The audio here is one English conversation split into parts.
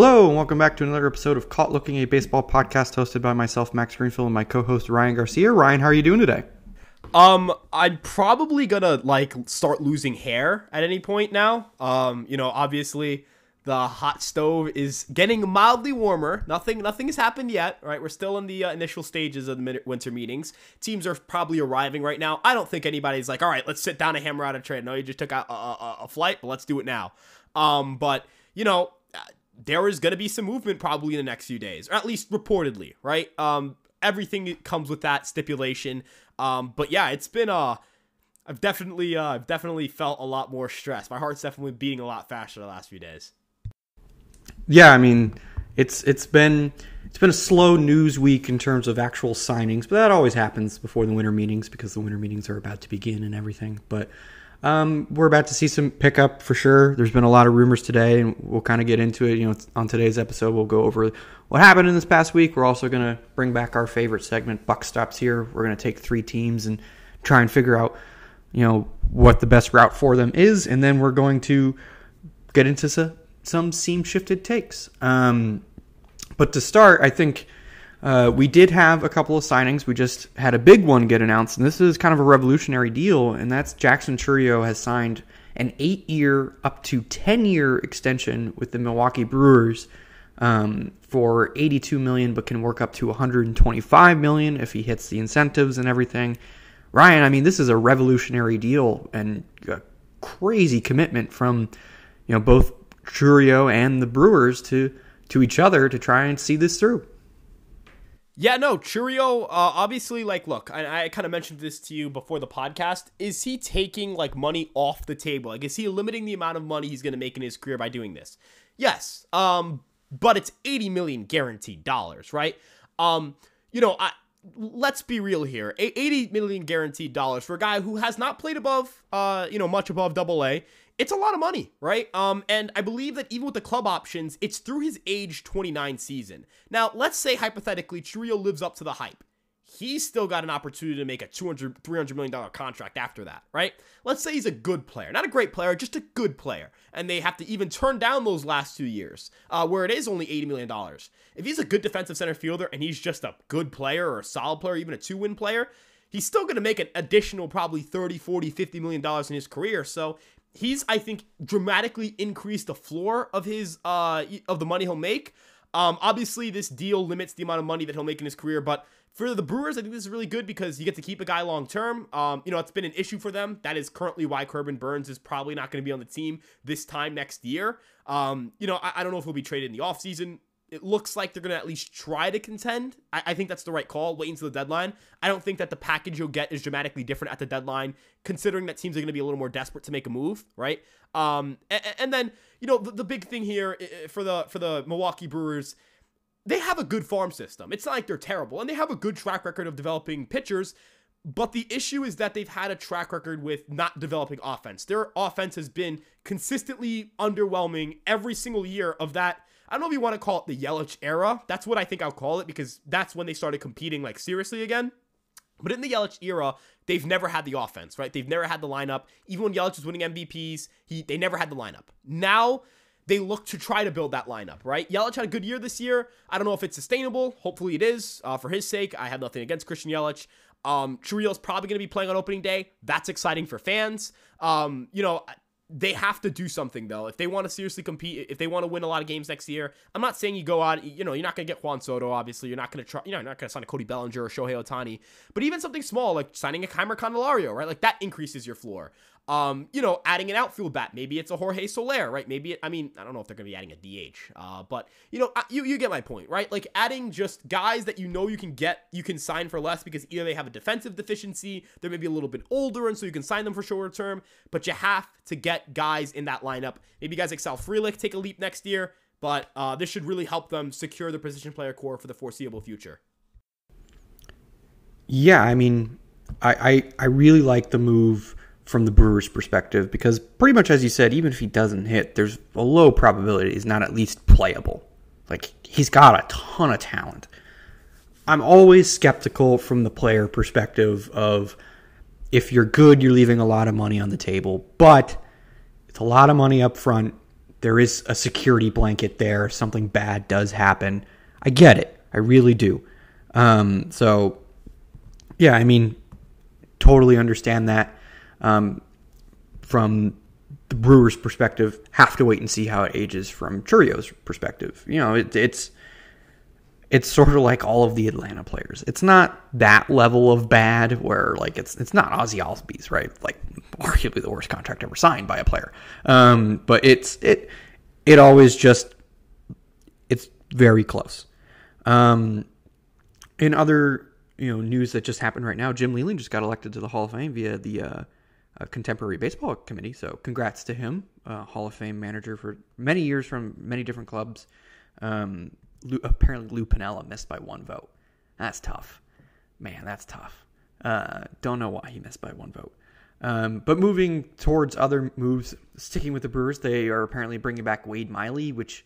Hello, and welcome back to another episode of Caught Looking, a baseball podcast hosted by myself, Max Greenfield, and my co-host Ryan Garcia. Ryan, how are you doing today? Um, I'm probably gonna like start losing hair at any point now. Um, you know, obviously the hot stove is getting mildly warmer. Nothing, nothing has happened yet. Right, we're still in the uh, initial stages of the winter meetings. Teams are probably arriving right now. I don't think anybody's like, all right, let's sit down and hammer out a trade. No, you just took out a, a, a flight, but let's do it now. Um, but you know, there is going to be some movement probably in the next few days, or at least reportedly, right? Um, everything comes with that stipulation. Um, but yeah, it's been uh I've definitely uh, I've definitely felt a lot more stress. My heart's definitely beating a lot faster the last few days. Yeah, I mean, it's it's been it's been a slow news week in terms of actual signings, but that always happens before the winter meetings because the winter meetings are about to begin and everything. But um, we're about to see some pickup for sure. There's been a lot of rumors today, and we'll kind of get into it. You know, on today's episode, we'll go over what happened in this past week. We're also going to bring back our favorite segment, Buck Stops Here. We're going to take three teams and try and figure out, you know, what the best route for them is, and then we're going to get into some, some seam shifted takes. Um, but to start, I think uh, we did have a couple of signings. We just had a big one get announced, and this is kind of a revolutionary deal, and that's Jackson Chourio has signed an eight year, up to 10 year extension with the Milwaukee Brewers um, for 82 million, but can work up to 125 million if he hits the incentives and everything. Ryan, I mean, this is a revolutionary deal and a crazy commitment from you know both Chourio and the Brewers to to each other to try and see this through. Yeah, no, Chourio, uh, obviously, like, look, I, I kind of mentioned this to you before the podcast. Is he taking, like, money off the table? Like, is he limiting the amount of money he's going to make in his career by doing this? Yes, um, but it's 80 million guaranteed dollars, right? Um, you know, I, let's be real here. 80 million guaranteed dollars for a guy who has not played above, uh, you know, much above double A it's a lot of money, right? Um, and I believe that even with the club options, it's through his age 29 season. Now, let's say hypothetically, Chourio lives up to the hype. He's still got an opportunity to make a 200, 300 million dollar contract after that, right? Let's say he's a good player, not a great player, just a good player, and they have to even turn down those last two years, uh, where it is only 80 million dollars. If he's a good defensive center fielder and he's just a good player or a solid player, even a two win player, he's still going to make an additional probably 30 40 50 million dollars in his career so he's I think dramatically increased the floor of his uh of the money he'll make. Um, obviously, this deal limits the amount of money that he'll make in his career, but for the Brewers, I think this is really good because you get to keep a guy long term. Um, you know, it's been an issue for them. That is currently why Corbin Burnes is probably not going to be on the team this time next year. Um, you know, I, I don't know if he'll be traded in the offseason it looks like they're going to at least try to contend. I, I, think that's the right call, wait until the deadline. I don't think that the package you'll get is dramatically different at the deadline, considering that teams are going to be a little more desperate to make a move, right? Um, and, and then, you know, the, the big thing here for the for the Milwaukee Brewers, they have a good farm system. It's not like they're terrible, and they have a good track record of developing pitchers. But the issue is that they've had a track record with not developing offense. Their offense has been consistently underwhelming every single year of that I don't know if you want to call it the Yelich era. That's what I think I'll call it because that's when they started competing like seriously again. But in the Yelich era, they've never had the offense, right? They've never had the lineup. Even when Yelich was winning MVPs, he they never had the lineup. Now they look to try to build that lineup, right? Yelich had a good year this year. I don't know if it's sustainable. Hopefully it is. Uh, for his sake, I have nothing against Christian Yelich. Um, Chourio's probably going to be playing on opening day. That's exciting for fans. Um, you know, they have to do something though. If they want to seriously compete if they want to win a lot of games next year i'm not saying you go out you know you're not going to get juan soto obviously. You're not going to try you know you're not going to sign a cody bellinger or shohei ohtani. But even something small like signing a Jeimer Candelario, right? Like that increases your floor um, you know, adding an outfield bat. Maybe it's a Jorge Soler, right? Maybe it, I mean, I don't know if they're going to be adding a DH, uh, but you know, you you get my point, right? Like adding just guys that you know you can get, you can sign for less because either they have a defensive deficiency, they're maybe a little bit older, and so you can sign them for shorter term. But you have to get guys in that lineup. Maybe guys like Sal Frelick take a leap next year, but uh, this should really help them secure the position player core for the foreseeable future. Yeah, I mean, I, I, I really like the move from the Brewers' perspective because pretty much as you said, even if he doesn't hit, there's a low probability he's not at least playable. Like he's got a ton of talent. I'm always skeptical from the player perspective of if you're good, you're leaving a lot of money on the table, but it's a lot of money up front there is a security blanket there. If something bad does happen, I get it. I really do. Um, so, yeah, I mean, totally understand that. Um, from the Brewers' perspective, have to wait and see how it ages from Chourio's perspective. You know, it, it's it's sort of like all of the Atlanta players. It's not that level of bad where like it's it's not Ozzie Albies, right? Like arguably the worst contract ever signed by a player. Um, but it's it it always just it's very close. Um, in other you know news that just happened right now, Jim Leyland just got elected to the Hall of Fame via the uh, Contemporary Baseball Committee. So congrats to him, uh, Hall of Fame manager for many years from many different clubs. Um, Lou, apparently Lou Piniella missed by one vote. That's tough. Man, that's tough. Uh, don't know why he missed by one vote. Um, but moving towards other moves, sticking with the Brewers, they are apparently bringing back Wade Miley, which,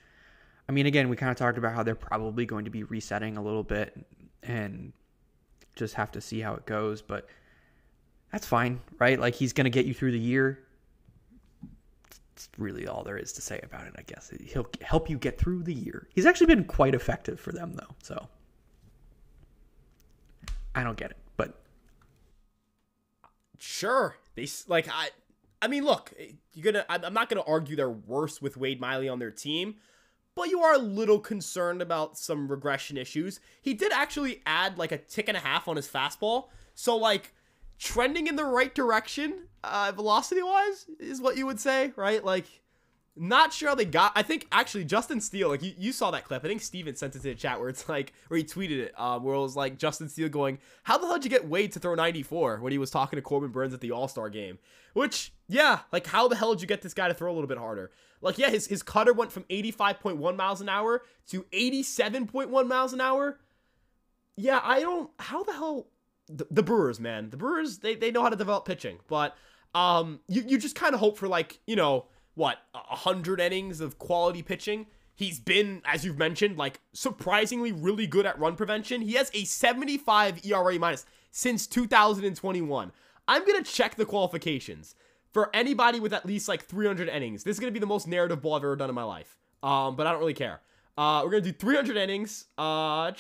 I mean, again, we kind of talked about how they're probably going to be resetting a little bit and just have to see how it goes. But that's fine, right? Like he's going to get you through the year. It's really all there is to say about it, I guess. He'll help you get through the year. He's actually been quite effective for them, though. So I don't get it, but sure, they like I. I mean, look, eh, you're gonna. I'm not gonna argue they're worse with Wade Miley on their team, but you are a little concerned about some regression issues. He did actually add like a tick and a half on his fastball, so like trending in the right direction, uh, velocity wise, is what you would say, right? Like, not sure how they got. I think actually Justin Steele, like you, you saw that clip. I think Steven sent it to the chat where it's like, or he tweeted it, um, where it was like Justin Steele going, "How the hell did you get Wade to throw 94?" when he was talking to Corbin Burnes at the All Star game? Which, yeah, like how the hell did you get this guy to throw a little bit harder? Like, yeah, his his cutter went from 85.1 miles an hour to 87.1 miles an hour. Yeah, I don't. How the hell? The, the Brewers, man, the Brewers, they they know how to develop pitching, but um, you you just kind of hope for like you know what a hundred innings of quality pitching. He's been, as you've mentioned, like surprisingly really good at run prevention. He has a 75 ERA minus since 2021. I'm gonna check the qualifications for anybody with at least like 300 innings. This is gonna be the most narrative ball I've ever done in my life. Um, but I don't really care. Uh, we're gonna do 300 innings. Uh,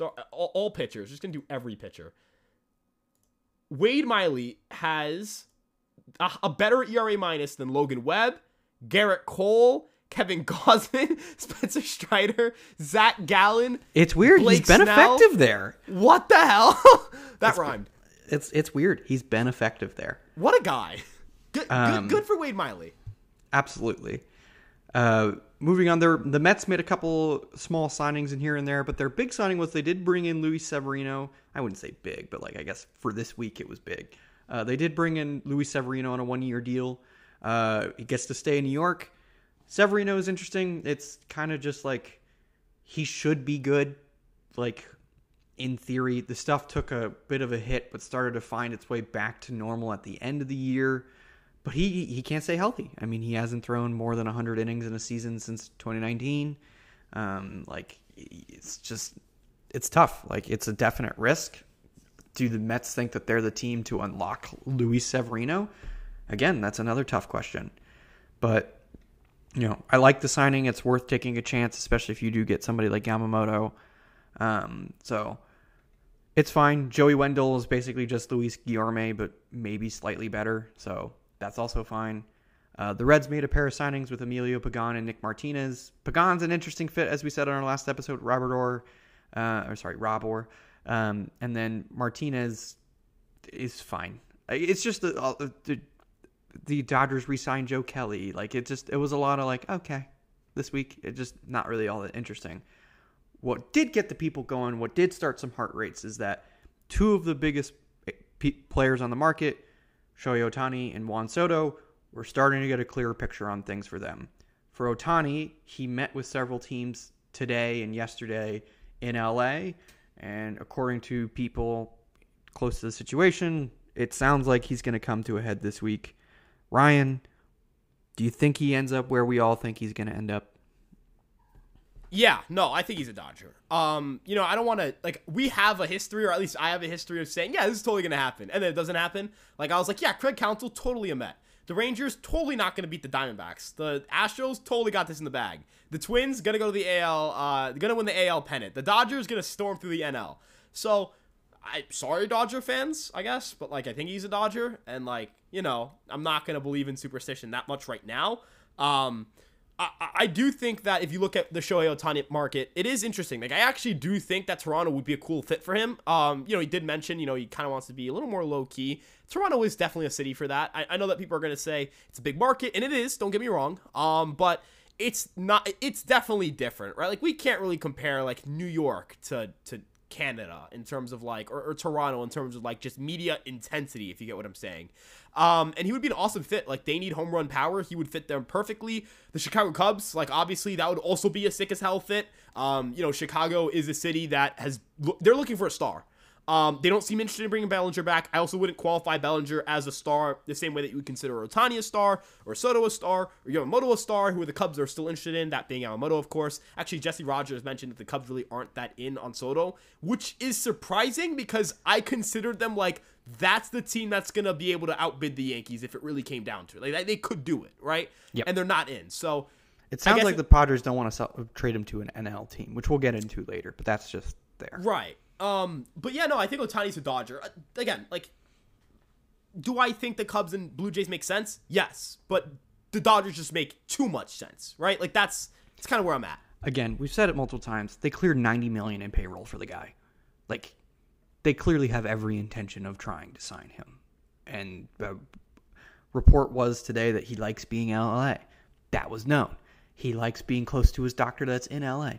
all, all pitchers. Just gonna do every pitcher. Wade Miley has a, a better ERA minus than Logan Webb, Gerrit Cole, Kevin Gausman, Spencer Strider, Zach Gallen. It's weird. Blake He's been Snell. effective there. What the hell? that rhymed. It's it's weird. He's been effective there. What a guy. Good, Um, good, good for Wade Miley. Absolutely. Uh, moving on, there the Mets made a couple small signings in here and there, but their big signing was they did bring in Luis Severino. I wouldn't say big, but like I guess for this week it was big. Uh, they did bring in Luis Severino on a one-year deal. Uh, he gets to stay in New York. Severino is interesting. It's kind of just like he should be good. Like in theory, the stuff took a bit of a hit, but started to find its way back to normal at the end of the year. But he he can't stay healthy. I mean, he hasn't thrown more than 100 innings in a season since 2019. Um, like it's just it's tough. Like it's a definite risk. Do the Mets think that they're the team to unlock Luis Severino? Again, that's another tough question. But you know, I like the signing. It's worth taking a chance, especially if you do get somebody like Yamamoto. Um, so it's fine. Joey Wendle is basically just Luis Guillorme, but maybe slightly better. So that's also fine. Uh, the Reds made a pair of signings with Emilio Pagan and Nick Martinez. Pagan's an interesting fit, as we said on our last episode. Robert Orr, uh, or sorry, Rob Orr, um, and then Martinez is fine. It's just the, the the Dodgers re-signed Joe Kelly. Like it just it was a lot of like okay, this week it just not really all that interesting. What did get the people going, what did start some heart rates, is that two of the biggest p- players on the market, Shohei Ohtani and Juan Soto, were starting to get a clearer picture on things for them. For Ohtani, he met with several teams today and yesterday in LA, and according to people close to the situation, it sounds like he's going to come to a head this week. Ryan, do you think he ends up where we all think he's going to end up? Yeah, no, I think he's a Dodger. Um, you know, I don't want to like we have a history, or at least I have a history of saying, yeah, this is totally gonna happen, and then it doesn't happen. Like I was like, yeah, Craig Counsell, totally a Met. The Rangers totally not to beat the Diamondbacks. The Astros totally got this in the bag. The Twins gonna go to the AL, uh, gonna win the AL pennant. The Dodgers gonna storm through the NL. So, I sorry Dodger fans, I guess, but like I think he's a Dodger, and like you know I'm not gonna believe in superstition that much right now. Um, I, I do think that if you look at the Shohei Ohtani market, it is interesting. Like I actually do think that Toronto would be a cool fit for him. Um, you know, he did mention, you know, he kind of wants to be a little more low key. Toronto is definitely a city for that. I, I know that people are going to say it's a big market, and it is. Don't get me wrong. Um, but it's not. It's definitely different, right? Like we can't really compare like New York to to Canada in terms of like, or, or, Toronto in terms of like just media intensity, if you get what I'm saying. Um, and he would be an awesome fit. Like they need home run power, he would fit them perfectly. The Chicago Cubs, like obviously that would also be a sick as hell fit. Um, you know, Chicago is a city that has they're looking for a star. Um, they don't seem interested in bringing Bellinger back. I also wouldn't qualify Bellinger as a star the same way that you would consider Ohtani a star, or Soto a star, or Yamamoto a star, who the Cubs are still interested in, that being Yamamoto, of course. Actually, Jesse Rogers mentioned that the Cubs really aren't that in on Soto, which is surprising because I considered them like that's the team that's going to be able to outbid the Yankees if it really came down to it. Like they could do it, right? Yep. And they're not in. So it sounds like it, the Padres don't want to sell, trade him to an NL team, which we'll get into later, but that's just there. Right. Um, but yeah, no, I think Ohtani's a Dodger. Uh, again, like, do I think the Cubs and Blue Jays make sense? Yes, but the Dodgers just make too much sense, right? Like that's it's kind of where I'm at. Again, we've said it multiple times. They cleared 90 million in payroll for the guy. Like, they clearly have every intention of trying to sign him. And the report was today that he likes being in LA. That was known. He likes being close to his doctor that's in LA.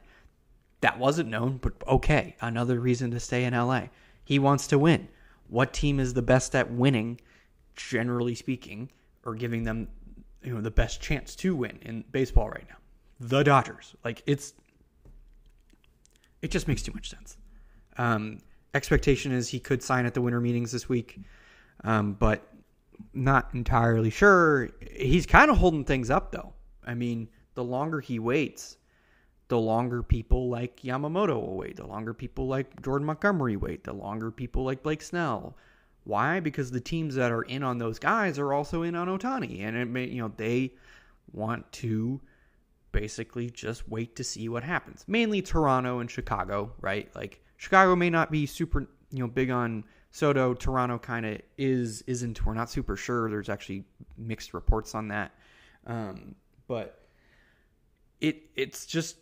That wasn't known, but okay, another reason to stay in LA. He wants to win. What team is the best at winning, generally speaking, or giving them you know the best chance to win in baseball right now? The Dodgers. Like it's it just makes too much sense. Um, expectation is he could sign at the winter meetings this week, um, but not entirely sure. He's kind of holding things up though. I mean, the longer he waits, the longer people like Yamamoto will wait, the longer people like Jordan Montgomery wait, the longer people like Blake Snell. Why? Because the teams that are in on those guys are also in on Ohtani, and it may you know they want to basically just wait to see what happens. Mainly Toronto and Chicago, right? Like Chicago may not be super you know big on Soto. Toronto kind of is isn't. We're not super sure. There's actually mixed reports on that, um, but it it's just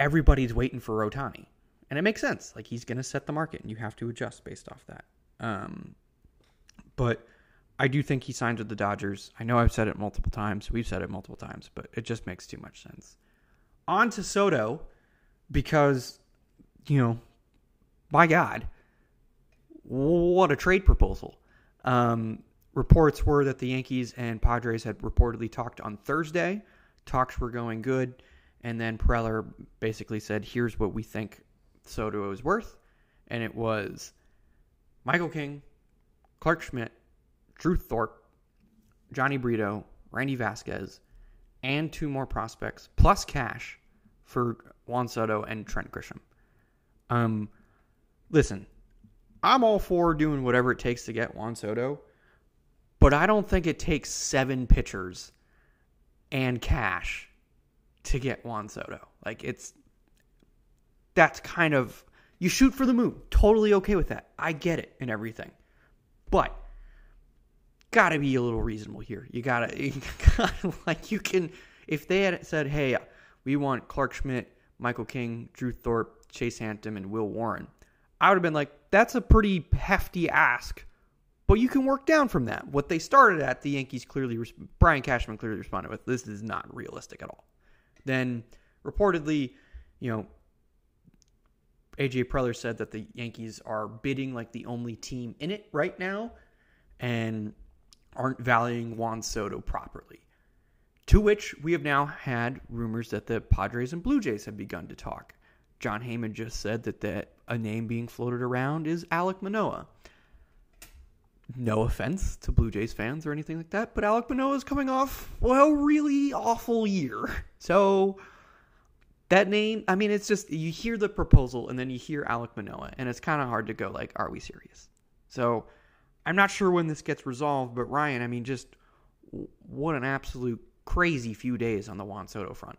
everybody's waiting for Ohtani. And it makes sense. Like he's going to set the market and you have to adjust based off that. Um, but I do think he signs with the Dodgers. I know I've said it multiple times. We've said it multiple times, but it just makes too much sense. On to Soto because, you know, by God, what a trade proposal. Um, reports were that the Yankees and Padres had reportedly talked on Thursday. Talks were going good. And then Preller basically said, here's what we think Soto is worth. And it was Michael King, Clarke Schmidt, Drew Thorpe, Jhony Brito, Randy Vasquez, and two more prospects, plus cash for Juan Soto and Trent Grisham. Um, listen, I'm all for doing whatever it takes to get Juan Soto, but I don't think it takes seven pitchers and cash to get Juan Soto. Like it's that's kind of you shoot for the moon. Totally okay with that. I get it and everything. But gotta be a little reasonable here. You gotta, like you can if they had said, hey, we want Clarke Schmidt, Michael King, Drew Thorpe, Chase Hampton, and Will Warren. I would have been like, that's a pretty hefty ask, but you can work down from that. What they started at, the Yankees clearly, Brian Cashman clearly responded with, this is not realistic at all. Then reportedly, you know, AJ Preller said that the Yankees are bidding like the only team in it right now and aren't valuing Juan Soto properly. To which we have now had rumors that the Padres and Blue Jays have begun to talk. Jon Heyman just said that, that a name being floated around is Alek Manoah. No offense to Blue Jays fans or anything like that, but Alek Manoah is coming off well, really awful year. So that name, I mean, it's just you hear the proposal and then you hear Alek Manoah, and it's kind of hard to go like, are we serious? So I'm not sure when this gets resolved, but Ryan, I mean, just what an absolute crazy few days on the Juan Soto front.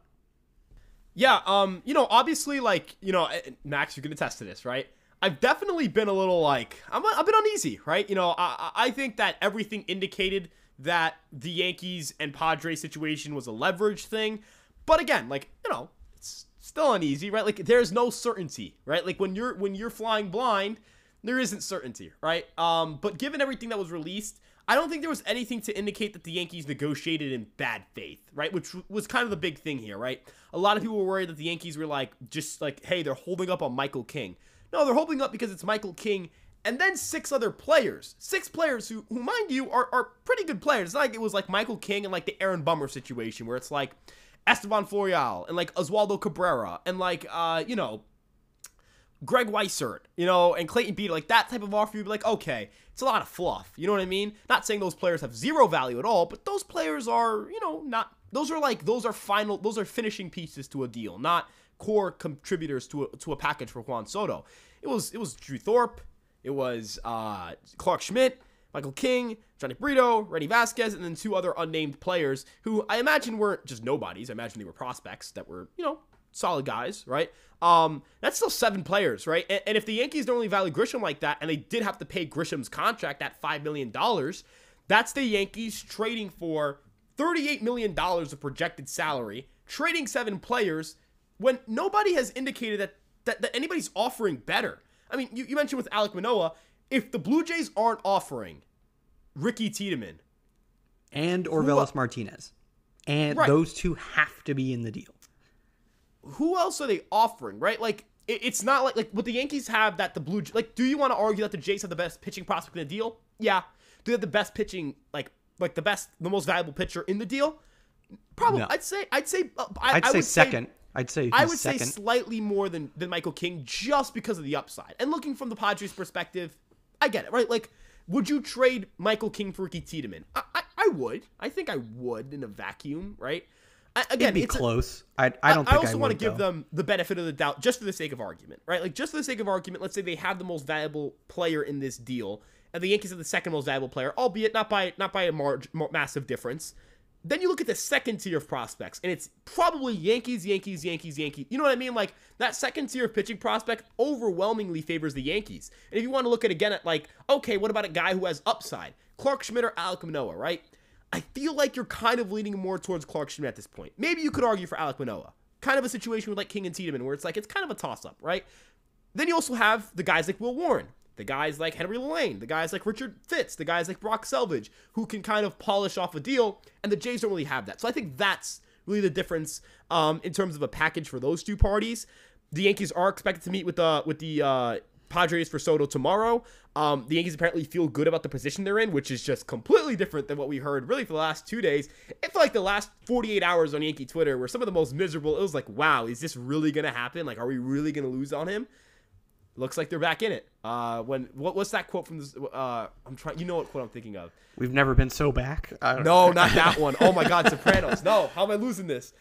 Yeah, um, you know, obviously, like, you know, eh, Max, you can attest to this, right? I've definitely been a little like I'm I've been uneasy, right? You know, I I think that everything indicated that the Yankees and Padres situation was a leverage thing, but again, like you know, it's still uneasy, right? Like there's no certainty, right? Like when you're when you're flying blind, there isn't certainty, right? Um, but given everything that was released, I don't think there was anything to indicate that the Yankees negotiated in bad faith, right? Which was kind of the big thing here, right? A lot of people were worried that the Yankees were like, just like, hey, they're holding up on Michael King. No, they're holding up because it's Michael King and then six other players. Six players who, who mind you, are, are pretty good players. It's not like it was like Michael King and like the Aaron Bummer situation where it's like Estevan Florial and like Oswaldo Cabrera and like, uh, you know, Greg Weissert, you know, and Clayton Beeter, like that type of offer, you'd be like, okay, it's a lot of fluff. You know what I mean? Not saying those players have zero value at all, but those players are, you know, not, those are like, those are final, those are finishing pieces to a deal, not core contributors to a, to a package for Juan Soto. It was, it was Drew Thorpe, it was uh, Clarke Schmidt, Michael King, Jhony Brito, Rene Vasquez, and then two other unnamed players who I imagine weren't just nobodies. I imagine they were prospects that were, you know, solid guys, right? Um, that's still seven players, right? And, and, if the Yankees don't really value Grisham like that, and they did have to pay Grisham's contract at five million dollars, that's the Yankees trading for thirty-eight million dollars of projected salary, trading seven players when nobody has indicated that that, that anybody's offering better. I mean, you, you mentioned with Alek Manoah, if the Blue Jays aren't offering Ricky Tiedemann and Orelvis Martinez, and right. those two have to be in the deal who else are they offering, right? Like, it, it's not like like what the Yankees have that the Blue like. Do you want to argue that the Jays have the best pitching prospect in the deal? Yeah. Do they have the best pitching like like the best the most valuable pitcher in the deal? Probably. No. I'd say I'd say uh, I, would say second. Say, I'd say I would second. say slightly more than than Michael King just because of the upside. And looking from the Padres' perspective, I get it, right? Like, would you trade Michael King for Ricky Tiedemann? I, I, I would. I think I would in a vacuum, right? again, It'd be close. I I don't. I, I also I want to give though. them the benefit of the doubt, just for the sake of argument, right? Like just for the sake of argument, let's say they have the most valuable player in this deal, and the Yankees have the second most valuable player, albeit not by not by a massive difference. Then you look at the second tier of prospects, and it's probably Yankees, Yankees, Yankees, Yankees. You know what I mean? Like that second tier of pitching prospect overwhelmingly favors the Yankees. And if you want to look at again at like, okay, what about a guy who has upside? Clarke Schmidt or Alek Manoah, right? I feel like you're kind of leaning more towards Clarke Schmidt at this point. Maybe you could argue for Alek Manoah. Kind of a situation with like King and Tiedemann where it's like it's kind of a toss up, right? Then you also have the guys like Will Warren, the guys like Henry Lalane, the guys like Richard Fitts, the guys like Brock Selvidge, who can kind of polish off a deal, and the Jays don't really have that. So I think that's really the difference um, in terms of a package for those two parties. The Yankees are expected to meet with the with the uh, Padres for Soto tomorrow. Um, the Yankees apparently feel good about the position they're in, which is just completely different than what we heard really for the last two days. It felt like the last 48 hours on Yankee Twitter were some of the most miserable. It was like, wow, is this really going to happen? Like, are we really going to lose on him? Looks like they're back in it. Uh, when what, what's that quote from this? Uh, I'm trying. You know what quote I'm thinking of? We've never been so back. no, know. not that one. Oh my God, Sopranos. No, how am I losing this?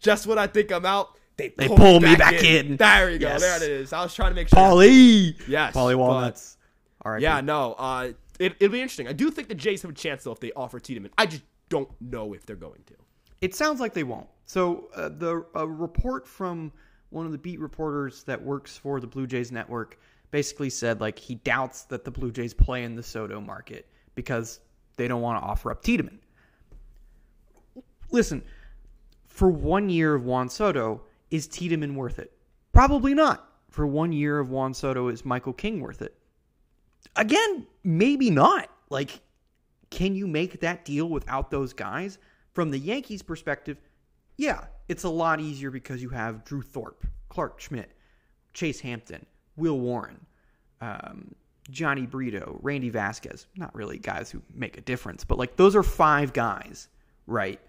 Just when I think I'm out, they pull, they pull me, back, back in. in. There you go. Yes. There it is. I was trying to make sure. Paulie. Yes. Paulie Walnuts. All right. Yeah. No. Uh, it, it'll be interesting. I do think the Jays have a chance though if they offer Tiedemann. I just don't know if they're going to. It sounds like they won't. So uh, the a report from one of the beat reporters that works for the Blue Jays network basically said like he doubts that the Blue Jays play in the Soto market because they don't want to offer up Tiedemann. Listen, for one year of Juan Soto, is Tiedemann worth it? Probably not. For one year of Juan Soto, is Michael King worth it? Again, maybe not. Like, can you make that deal without those guys? From the Yankees' perspective, yeah, it's a lot easier because you have Drew Thorpe, Clarke Schmidt, Chase Hampton, Will Warren, um, Jhony Brito, Randy Vasquez. Not really guys who make a difference, but like those are five guys, right,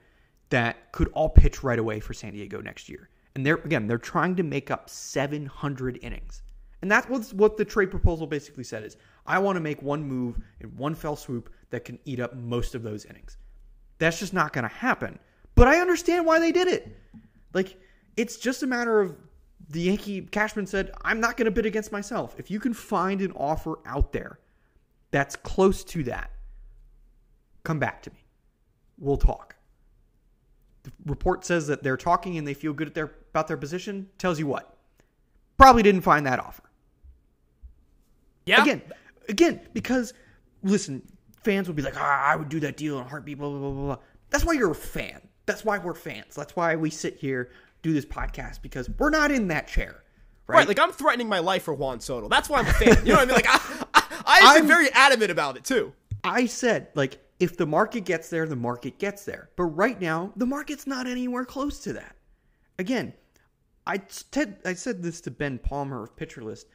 that could all pitch right away for San Diego next year. And they're again, they're trying to make up 700 innings. And that's what's, what the trade proposal basically said is I want to make one move in one fell swoop that can eat up most of those innings. That's just not going to happen. But I understand why they did it. Like it's just a matter of the Yankee Cashman said, "I'm not going to bid against myself. If you can find an offer out there that's close to that, come back to me." we'll talk. The report says that they're talking and they feel good at their, about their position. Tells you what? Probably didn't find that offer. Yeah. Again, again, because listen, fans will be like, ah, I would do that deal in a heartbeat, blah, blah, blah, blah. That's why you're a fan. That's why we're fans. That's why we sit here, do this podcast, because we're not in that chair. Right? Right. Like I'm threatening my life for Juan Soto. That's why I'm a fan. You know what I mean? Like I, I, I've been I'm- very adamant about it too. I said, like, if the market gets there, the market gets there. But right now, the market's not anywhere close to that. Again, I said, I said this to Ben Palmer of Pitcher List.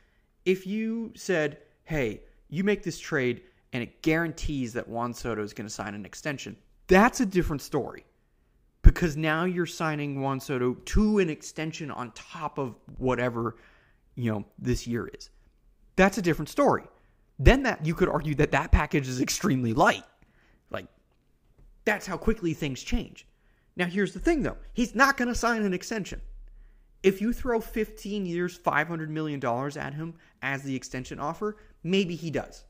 If you said, hey, you make this trade and it guarantees that Juan Soto is going to sign an extension, that's a different story. Because now you're signing Juan Soto to an extension on top of whatever, you know, this year is. That's a different story. Then that you could argue that that package is extremely light. Like that's how quickly things change. Now here's the thing though. He's not going to sign an extension. If you throw 15 years, 500 million dollars at him as the extension offer, maybe he does.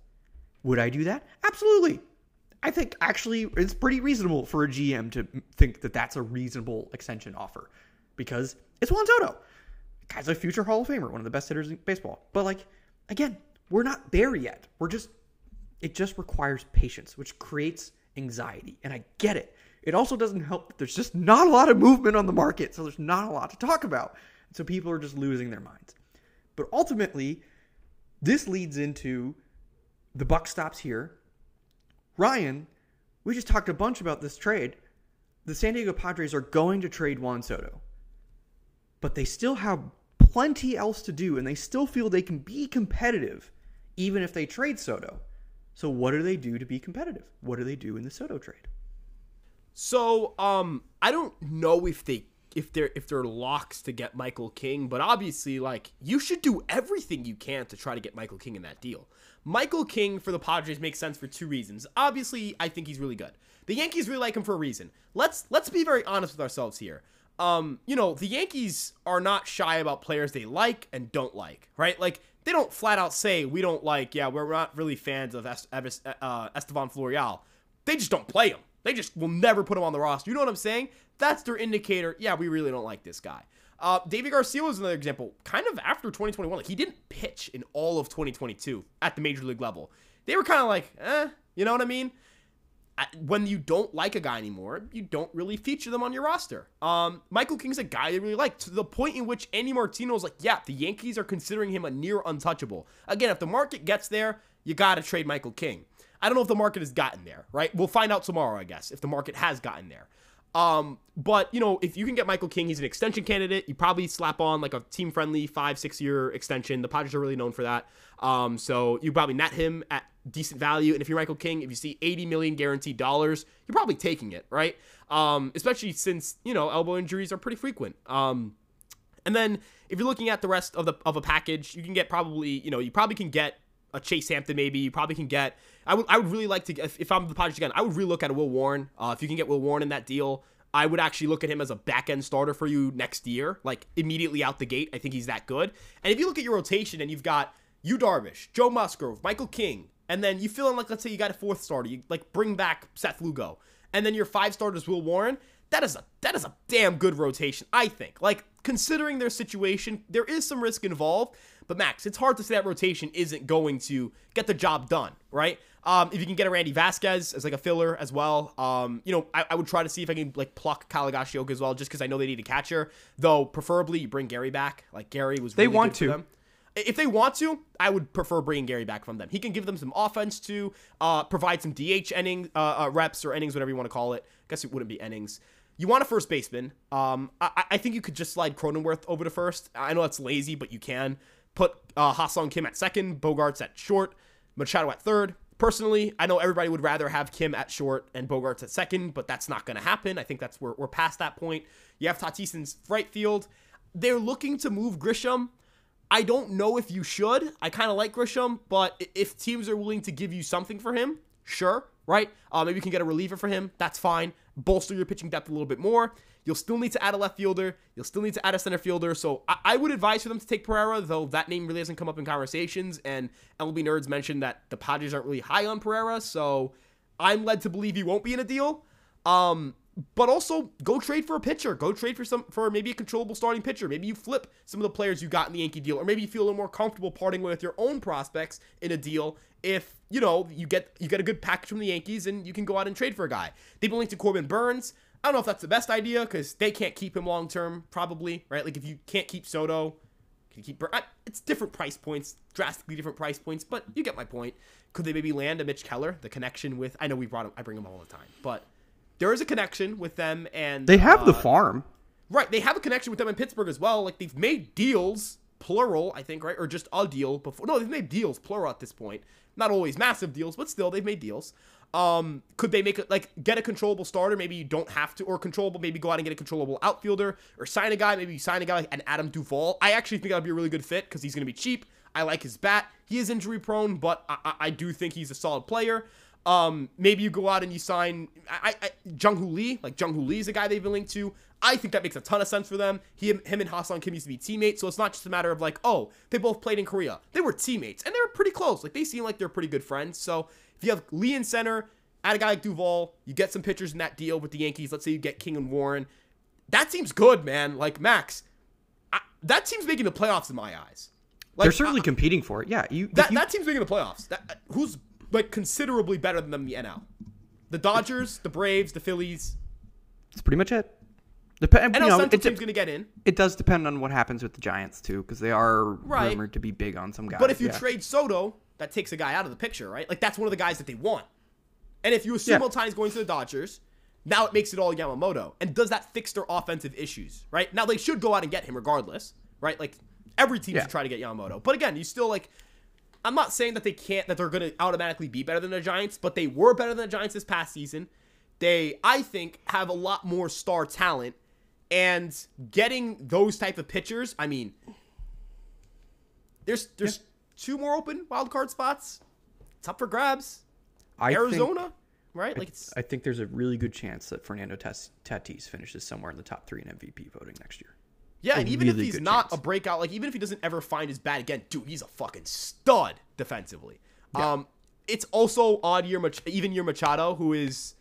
Would I do that? Absolutely. I think actually it's pretty reasonable for a GM to think that that's a reasonable extension offer because it's Juan Soto. Guy's a future Hall of Famer, one of the best hitters in baseball. But like again, we're not there yet. We're just it just requires patience, which creates anxiety. And I get it. It also doesn't help that there's just not a lot of movement on the market, so there's not a lot to talk about. So people are just losing their minds. But ultimately, this leads into the buck stops here. Ryan, we just talked a bunch about this trade. The San Diego Padres are going to trade Juan Soto, but they still have plenty else to do, and they still feel they can be competitive even if they trade Soto. So, what do they do to be competitive? What do they do in the Soto trade? So, um, I don't know if they if they're if they're locks to get Michael King, but obviously, like you should do everything you can to try to get Michael King in that deal. Michael King for the Padres makes sense for two reasons. Obviously, I think he's really good. The Yankees really like him for a reason. Let's let's be very honest with ourselves here. Um, you know, the Yankees are not shy about players they like and don't like, right? Like they don't flat out say we don't like. Yeah, we're not really fans of Eves- uh, Estevan Florial. They just don't play him. They just will never put him on the roster. You know what I'm saying? That's their indicator. Yeah, we really don't like this guy. Uh, Deivi Garcia was another example. Kind of after 2021, like he didn't pitch in all of 2022 at the major league level. They were kind of like, eh, you know what I mean? When you don't like a guy anymore, you don't really feature them on your roster. Um, Michael King's a guy they really like to the point in which Andy Martino is like, yeah, the Yankees are considering him a near untouchable. Again, if the market gets there, you got to trade Michael King. I don't know if the market has gotten there, right? We'll find out tomorrow, I guess, if the market has gotten there. Um, but you know, if you can get Michael King, he's an extension candidate. You probably slap on like a team friendly five, six year extension. The Padres are really known for that. Um, so you probably net him at decent value. And if you're Michael King, if you see 80 million guaranteed dollars, you're probably taking it, right? Um, especially since, you know, elbow injuries are pretty frequent. Um, and then if you're looking at the rest of the of a package, you can get probably, you know, you probably can get a Chase Hampton maybe. You probably can get. I would I would really like to get if, if I'm the Padres again. I would really look at Will Warren. Uh, if you can get Will Warren in that deal, I would actually look at him as a back end starter for you next year, like immediately out the gate. I think he's that good. And if you look at your rotation and you've got you Darvish, Joe Musgrove, Michael King, and then you feel in like let's say you got a fourth starter, you like bring back Seth Lugo, and then your five starters Will Warren. That is a that is a damn good rotation, I think. Like considering their situation, there is some risk involved. But Max, it's hard to say that rotation isn't going to get the job done, right? Um, if you can get a Randy Vasquez as like a filler as well, um, you know, I, I would try to see if I can like pluck Kyle Higashioka as well, just because I know they need a catcher. Though preferably you bring Gary back. Like Gary was. They want to. them. If they want to, I would prefer bringing Gary back from them. He can give them some offense to uh, provide some DH innings, uh, uh, reps or innings, whatever you want to call it. I guess it wouldn't be innings. You want a first baseman. Um, I, I think you could just slide Cronenworth over to first. I know that's lazy, but you can put uh, Kim at second, Bogaerts at short, Machado at third. Personally, I know everybody would rather have Kim at short and Bogaerts at second, but that's not going to happen. I think that's we're, we're past that point. You have Tatis in right field. They're looking to move Grisham. I don't know if you should. I kind of like Grisham, but if teams are willing to give you something for him, sure, right? Uh, maybe you can get a reliever for him. That's fine. Bolster your pitching depth a little bit more. You'll still need to add a left fielder. You'll still need to add a center fielder. So I, I would advise for them to take Pereira, though that name really hasn't come up in conversations. And LB Nerds mentioned that the Padres aren't really high on Pereira. So I'm led to believe he won't be in a deal. Um, but also go trade for a pitcher. Go trade for some for maybe a controllable starting pitcher. Maybe you flip some of the players you got in the Yankee deal, or maybe you feel a little more comfortable parting with your own prospects in a deal. If you know you get you get a good package from the Yankees and you can go out and trade for a guy. They've been linked to Corbin Burnes. I don't know if that's the best idea because they can't keep him long term, probably right. Like if you can't keep Soto, can you keep Burnes? It's different price points, drastically different price points, but you get my point. Could they maybe land a Mitch Keller? The connection with I know we brought him, I bring him all the time, but there is a connection with them and They have the uh, farm. Right, they have a connection with them in Pittsburgh as well. Like they've made deals, plural, I think, right, or just a deal before. No, they've made deals, plural, at this point. Not always massive deals, but still, they've made deals. Um, could they make it like get a controllable starter? Maybe you don't have to, or controllable. Maybe go out and get a controllable outfielder, or sign a guy. Maybe you sign a guy like an Adam Duvall. I actually think that'd be a really good fit because he's going to be cheap. I like his bat. He is injury prone, but I, I, I do think he's a solid player. Um, maybe you go out and you sign I, I, Jung Hoo Lee. Like Jung Hoo Lee is a guy they've been linked to. I think that makes a ton of sense for them. He, him and Ha-Seong Kim used to be teammates, so it's not just a matter of like, oh, they both played in Korea. They were teammates, and they were pretty close. Like they seem like they're pretty good friends. So if you have Lee in center, add a guy like Duvall, you get some pitchers in that deal with the Yankees. Let's say you get King and Warren. That seems good, man. Like Max, I, that team's making the playoffs in my eyes. Like, They're certainly competing for it. Yeah, you. that you- that team's making the playoffs. That, who's like considerably better than them in the NL? The Dodgers, the Braves, the Phillies. That's pretty much it. Dep- NL you know, Central team's going to get in. it does depend on what happens with the Giants too, because they are Right. rumored to be big on some guys. But if you yeah. trade Soto, that takes a guy out of the picture, right? Like that's one of the guys that they want. And if you assume Yeah. Ohtani's going to the Dodgers, now it makes it all Yamamoto. And does that fix their offensive issues, right? Now they should go out and get him regardless, right? Like every team Yeah. should try to get Yamamoto. But again, you still like I'm not saying that they can't that they're going to automatically be better than the Giants, but they were better than the Giants this past season. They I think have a lot more star talent and getting those type of pitchers, I mean, there's there's two more open wild card spots. It's up for grabs. I think- Arizona, right? Like it's I think there's a really good chance that Fernando Tatis finishes somewhere in the top three in MVP voting next year. Yeah, and even if he's not chance. a breakout, like even if he doesn't ever find his bat again, dude, he's a fucking stud defensively. Um, it's also odd year, Mach- even year Machado, who is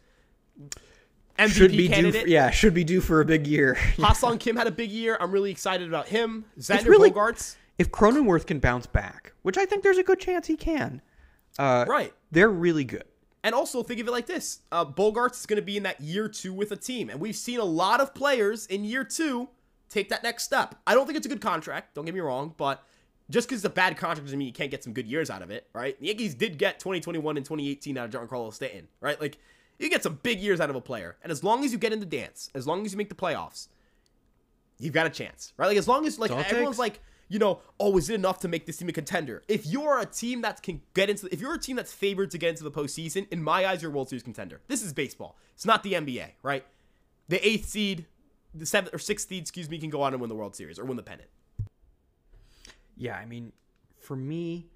MVP Should be due. candidate. For, yeah, should be due for a big year. Ha-Seong Kim had a big year. I'm really excited about him. Xander really- Bogaerts, if Cronenworth can bounce back, which I think there's a good chance he can, uh, right? they're really good. And also think of it like this: uh, Bogaerts is going to be in that year two with a team, and we've seen a lot of players in year two take that next step. I don't think it's a good contract. Don't get me wrong, but just because it's a bad contract doesn't mean you can't get some good years out of it, right? The Yankees did get 2021 and 2018 out of Giancarlo Stanton, right? Like you get some big years out of a player, and as long as you get in the dance, as long as you make the playoffs, you've got a chance, right? Like as long as like everyone's like, you know, oh, is it enough to make this team a contender? If you're a team that can get into, if you're a team that's favored to get into the postseason, in my eyes, you're a World Series contender. This is baseball. It's not the NBA, right? The eighth seed, the seventh or sixth seed, excuse me, can go on and win the World Series or win the pennant. Yeah, I mean, for me,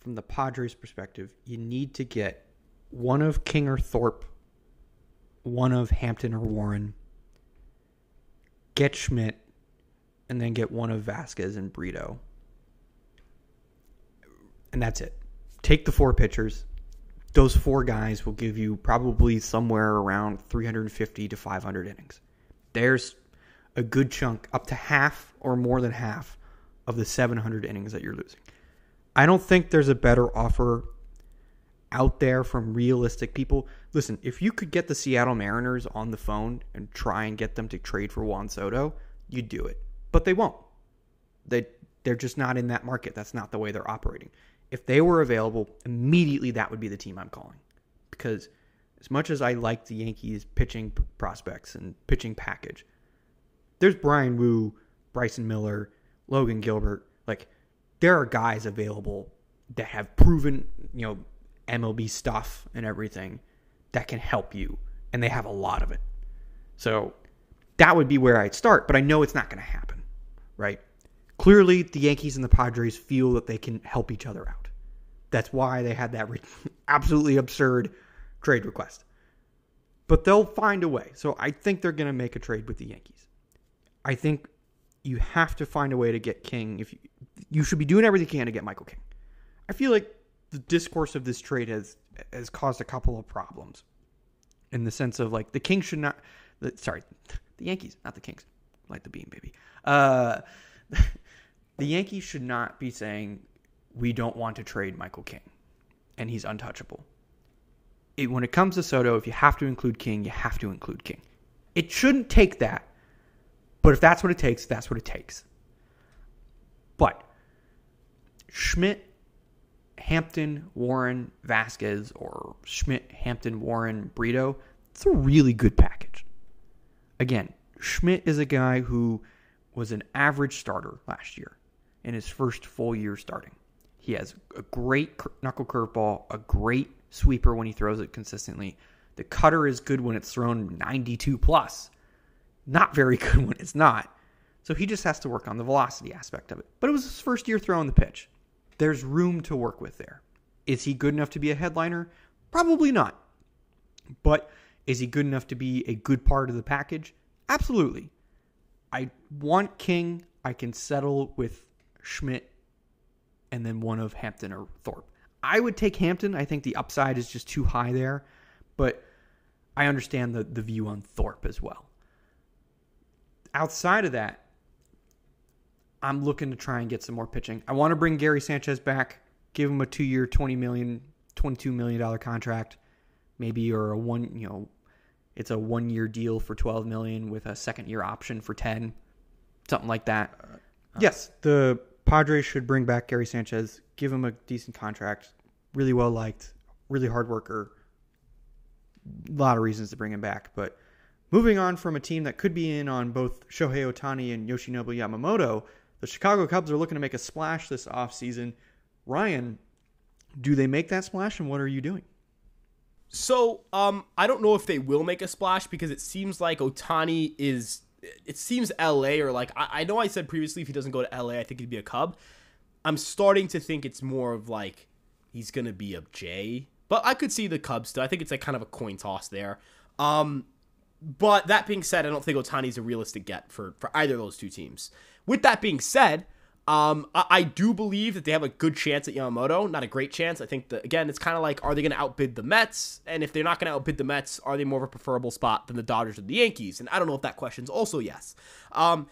from the Padres' perspective, you need to get one of King or Thorpe, one of Hampton or Warren, get Schmidt, and then get one of Vasquez and Brito. And that's it. Take the four pitchers. Those four guys will give you probably somewhere around 350 to 500 innings. There's a good chunk, up to half or more than half of the 700 innings that you're losing. I don't think there's a better offer out there from realistic people. Listen, if you could get the Seattle Mariners on the phone and try and get them to trade for Juan Soto, you'd do it. But they won't. They they're just not in that market. That's not the way they're operating. If they were available, immediately that would be the team I'm calling. Because as much as I like the Yankees pitching prospects and pitching package, there's Bryan Woo, Bryce Miller, Logan Gilbert. Like there are guys available that have proven, you know, MLB stuff and everything that can help you, and they have a lot of it. So that would be where I'd start, but I know it's not going to happen, right? Clearly, the Yankees and the Padres feel that they can help each other out. That's why they had that absolutely absurd trade request. But they'll find a way. So I think they're going to make a trade with the Yankees. I think you have to find a way to get King. If you, you should be doing everything you can to get Michael King. I feel like the discourse of this trade has has caused a couple of problems. in the sense of like the Kings should not. The, sorry, the Yankees, not the Kings. Like the beam, baby. Uh, the Yankees should not be saying we don't want to trade Michael King, and he's untouchable. It, when it comes to Soto, if you have to include King, you have to include King. It shouldn't take that, but if that's what it takes, that's what it takes. But Schmidt, Hampton, Warren, Vasquez, or Schmidt, Hampton, Warren, Brito, it's a really good package. Again, Schmidt is a guy who was an average starter last year in his first full year starting. He has a great knuckle curveball, a great sweeper when he throws it consistently. The cutter is good when it's thrown 92 plus. Not very good when it's not. So he just has to work on the velocity aspect of it. But it was his first year throwing the pitch. There's room to work with there. Is he good enough to be a headliner? Probably not. But is he good enough to be a good part of the package? Absolutely. I want King. I can settle with Schmidt and then one of Hampton or Thorpe. I would take Hampton. I think the upside is just too high there, but I understand the, the view on Thorpe as well. Outside of that, I'm looking to try and get some more pitching. I want to bring Gary Sanchez back, give him a two year, 20 million, 22 million dollar contract, maybe or a one, you know, it's a one year deal for 12 million with a second year option for 10, something like that. Uh, yes, the Padres should bring back Gary Sanchez, give him a decent contract, really well liked, really hard worker. A lot of reasons to bring him back, but moving on from a team that could be in on both Shohei Ohtani and Yoshinobu Yamamoto, the Chicago Cubs are looking to make a splash this offseason. Ryan, do they make that splash and what are you doing? So, um, I don't know if they will make a splash because it seems like Ohtani is. It seems LA or like I, I know I said previously if he doesn't go to LA, I think he'd be a Cub. I'm starting to think it's more of like he's gonna be a J, but I could see the Cubs still. I think it's like kind of a coin toss there. Um, but that being said, I don't think Ohtani's a realistic get for for either of those two teams. With that being said, um, I, I, do believe that they have a good chance at Yamamoto. Not a great chance. I think that again, it's kind of like, are they going to outbid the Mets? And if they're not going to outbid the Mets, are they more of a preferable spot than the Dodgers or the Yankees? And I don't know if that question's also yes. Um,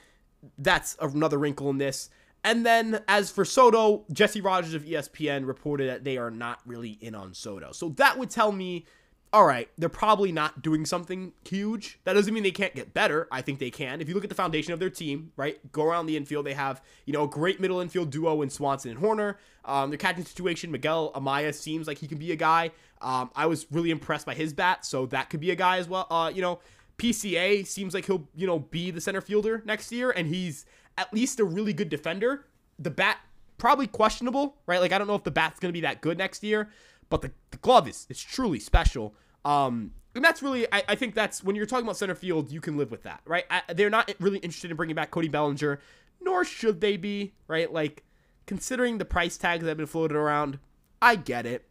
that's another wrinkle in this. And then as for Soto, Jesse Rogers of ESPN reported that they are not really in on Soto. So that would tell me all right, they're probably not doing something huge. That doesn't mean they can't get better. I think they can. If you look at the foundation of their team, right, go around the infield, they have, you know, a great middle infield duo in Swanson and Hoerner. Um, their catching situation, Miguel Amaya seems like he can be a guy. Um, I was really impressed by his bat, so that could be a guy as well. Uh, you know, PCA seems like he'll, you know, be the center fielder next year, and he's at least a really good defender. The bat probably questionable, right? Like I don't know if the bat's going to be that good next year but the, the glove is it's truly special. Um, and that's really, I, I, think that's when you're talking about center field, you can live with that, right? I, they're not really interested in bringing back Cody Bellinger, nor should they be, right? Like, considering the price tags that have been floated around, I get it.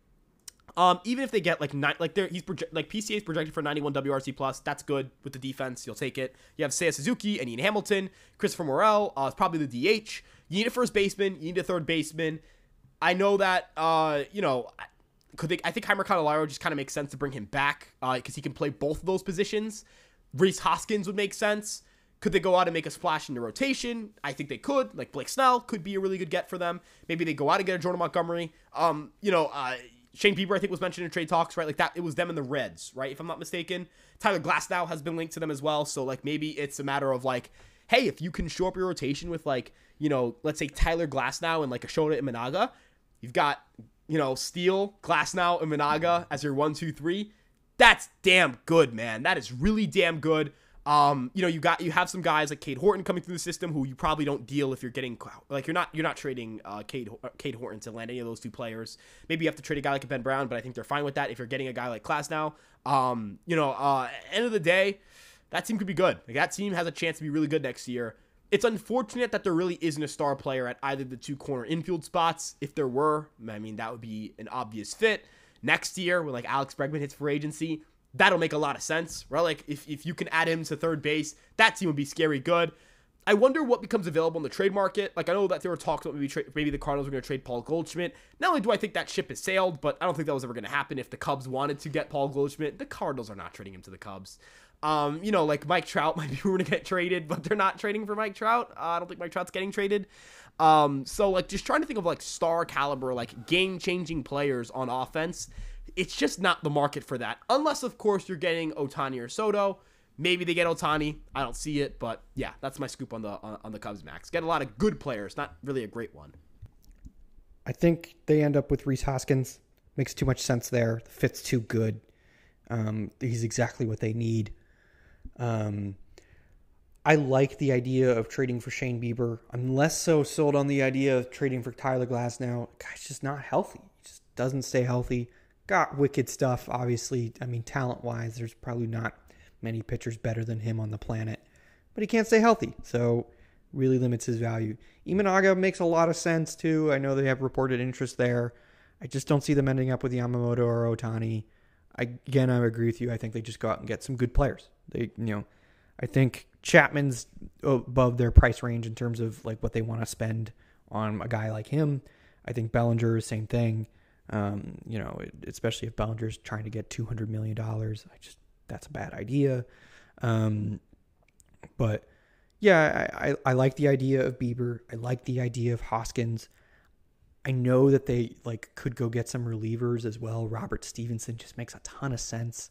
Um, even if they get like nine, like they're he's proje- like PCA is projected for 91 WRC plus. That's good with the defense. You'll take it. You have Seiya Suzuki and Ian Hamilton, Christopher Morel. Uh, is probably the DH. You need a first baseman. You need a third baseman. I know that. Uh, you know, could they? I think Jeimer Candelario just kind of makes sense to bring him back because uh, he can play both of those positions. Rhys Hoskins would make sense. Could they go out and make a splash in the rotation? I think they could. Like Blake Snell could be a really good get for them. Maybe they go out and get a Jordan Montgomery. Um, you know, uh, Shane Bieber I think was mentioned in trade talks, right? Like that, it was them and the Reds, right? If I'm not mistaken. Tyler Glasnow has been linked to them as well. So like maybe it's a matter of like, hey, if you can show up your rotation with like, you know, let's say Tyler Glasnow and like a Shota Imanaga, you've got you know, Steele, Glasnow, and Minaga as your one, two, three, that's damn good, man. That is really damn good. Um, you know, you got you have some guys like Cade Horton coming through the system who you probably don't deal if you're getting like you're not you're not trading uh Cade uh, Cade Horton to land any of those two players. Maybe you have to trade a guy like Ben Brown, but I think they're fine with that if you're getting a guy like Glasnow. Um, you know, uh, end of the day, that team could be good. Like that team has a chance to be really good next year. It's unfortunate that there really isn't a star player at either the two corner infield spots. If there were, I mean, that would be an obvious fit. Next year, when like Alex Bregman hits for agency, that'll make a lot of sense, right? Like if, if you can add him to third base, that team would be scary good. I wonder what becomes available in the trade market. Like I know that there were talks about maybe tra- maybe the Cardinals were going to trade Paul Goldschmidt. Not only do I think that ship has sailed, but I don't think that was ever going to happen. If the Cubs wanted to get Paul Goldschmidt, the Cardinals are not trading him to the Cubs. Um, you know, like Mike Trout might be rumored to get traded, but they're not trading for Mike Trout. Uh, I don't think Mike Trout's getting traded. Um, so like just trying to think of like star caliber, like game changing players on offense. It's just not the market for that, unless of course you're getting Ohtani or Soto Maybe they get Ohtani. I don't see it, but yeah, that's my scoop on the on, on the Cubs. Max get a lot of good players, not really a great one. I think they end up with Rhys Hoskins. Makes too much sense there. Fit's too good. Um, he's exactly what they need. Um, I like the idea of trading for Shane Bieber. I'm less so sold on the idea of trading for Tyler Glasnow. Guy's just not healthy. He just doesn't stay healthy. Got wicked stuff, obviously. I mean, talent wise, there's probably not many pitchers better than him on the planet, but he can't stay healthy, so really limits his value. Imanaga makes a lot of sense too. I know they have reported interest there. I just don't see them ending up with Yamamoto or Ohtani. Again, I agree with you. I think they just go out and get some good players. They, you know, I think Chapman's above their price range in terms of like what they want to spend on a guy like him. I think Bellinger is same thing. Um, you know, especially if Bellinger's trying to get two hundred million dollars. I just that's a bad idea. Um, but yeah, I, I, I like the idea of Bieber. I like the idea of Hoskins. I know that they like could go get some relievers as well. Robert Stephenson just makes a ton of sense.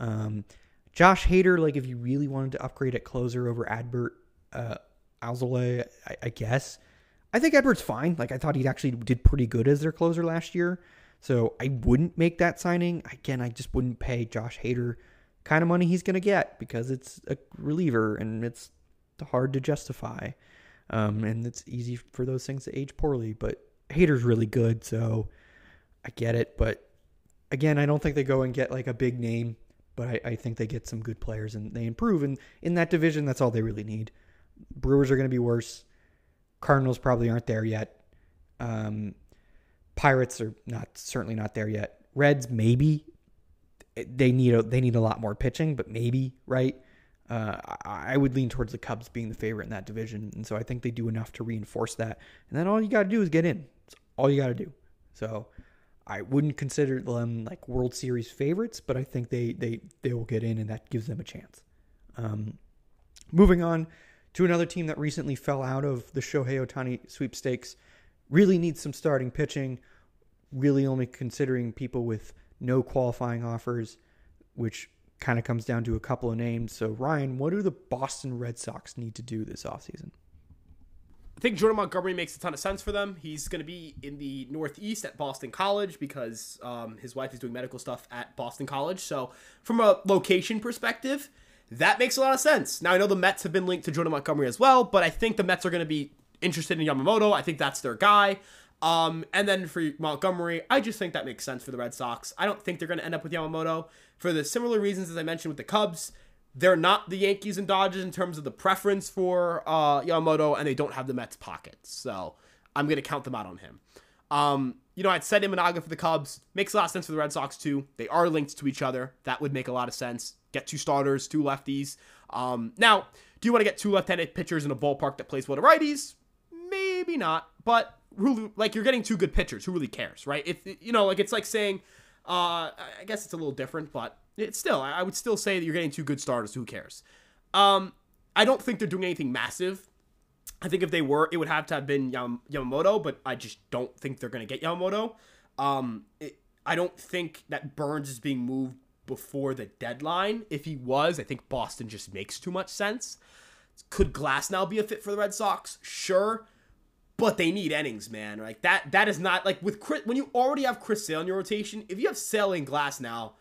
Um, Josh Hader, like if you really wanted to upgrade at closer over Adbert uh, I, I guess. I think Edwards fine. Like I thought he actually did pretty good as their closer last year. So I wouldn't make that signing. Again, I just wouldn't pay Josh Hader kind of money he's going to get because it's a reliever and it's hard to justify. Um, and it's easy for those things to age poorly. But Hader's really good, so I get it. But again, I don't think they go and get like a big name, but I, I think they get some good players and they improve. And in that division, that's all they really need. Brewers are going to be worse. Cardinals probably aren't there yet. Um, Pirates are not certainly not there yet. Reds maybe they need a they need a lot more pitching, but maybe right. Uh, I would lean towards the Cubs being the favorite in that division, and so I think they do enough to reinforce that. And then all you got to do is get in. All you got to do. So I wouldn't consider them like World Series favorites, but I think they they they will get in, and that gives them a chance. Um, moving on to another team that recently fell out of the Shohei Ohtani sweepstakes, really needs some starting pitching. Really, only considering people with no qualifying offers, which kind of comes down to a couple of names. So, Ryan, what do the Boston Red Sox need to do this offseason? I think Jordan Montgomery makes a ton of sense for them. He's going to be in the Northeast at Boston College because um, his wife is doing medical stuff at Boston College. So, from a location perspective, that makes a lot of sense. Now, I know the Mets have been linked to Jordan Montgomery as well, but I think the Mets are going to be interested in Yamamoto. I think that's their guy. Um, and then for Montgomery, I just think that makes sense for the Red Sox. I don't think they're going to end up with Yamamoto for the similar reasons as I mentioned with the Cubs. They're not the Yankees and Dodgers in terms of the preference for uh, Yamamoto, and they don't have the Mets pockets. So I'm going to count them out on him. Um, you know, I'd said Imanaga for the Cubs. Makes a lot of sense for the Red Sox, too. They are linked to each other. That would make a lot of sense. Get two starters, two lefties. Um, now, do you want to get two left handed pitchers in a ballpark that plays well to righties? Maybe not. But who like you're getting two good pitchers. Who really cares, right? If you know, like it's like saying, uh, I guess it's a little different, but it's still I would still say that you're getting two good starters. Who cares? Um, I don't think they're doing anything massive. I think if they were, it would have to have been Yam- Yamamoto, but I just don't think they're going to get Yamamoto. Um, it, I don't think that Burnes is being moved before the deadline. If he was, I think Boston just makes too much sense. Could Glasnow be a fit for the Red Sox? Sure but they need innings, man. Like that. That is not like with Chris. When you already have Chris Sale in your rotation, if you have Sale and Glasnow,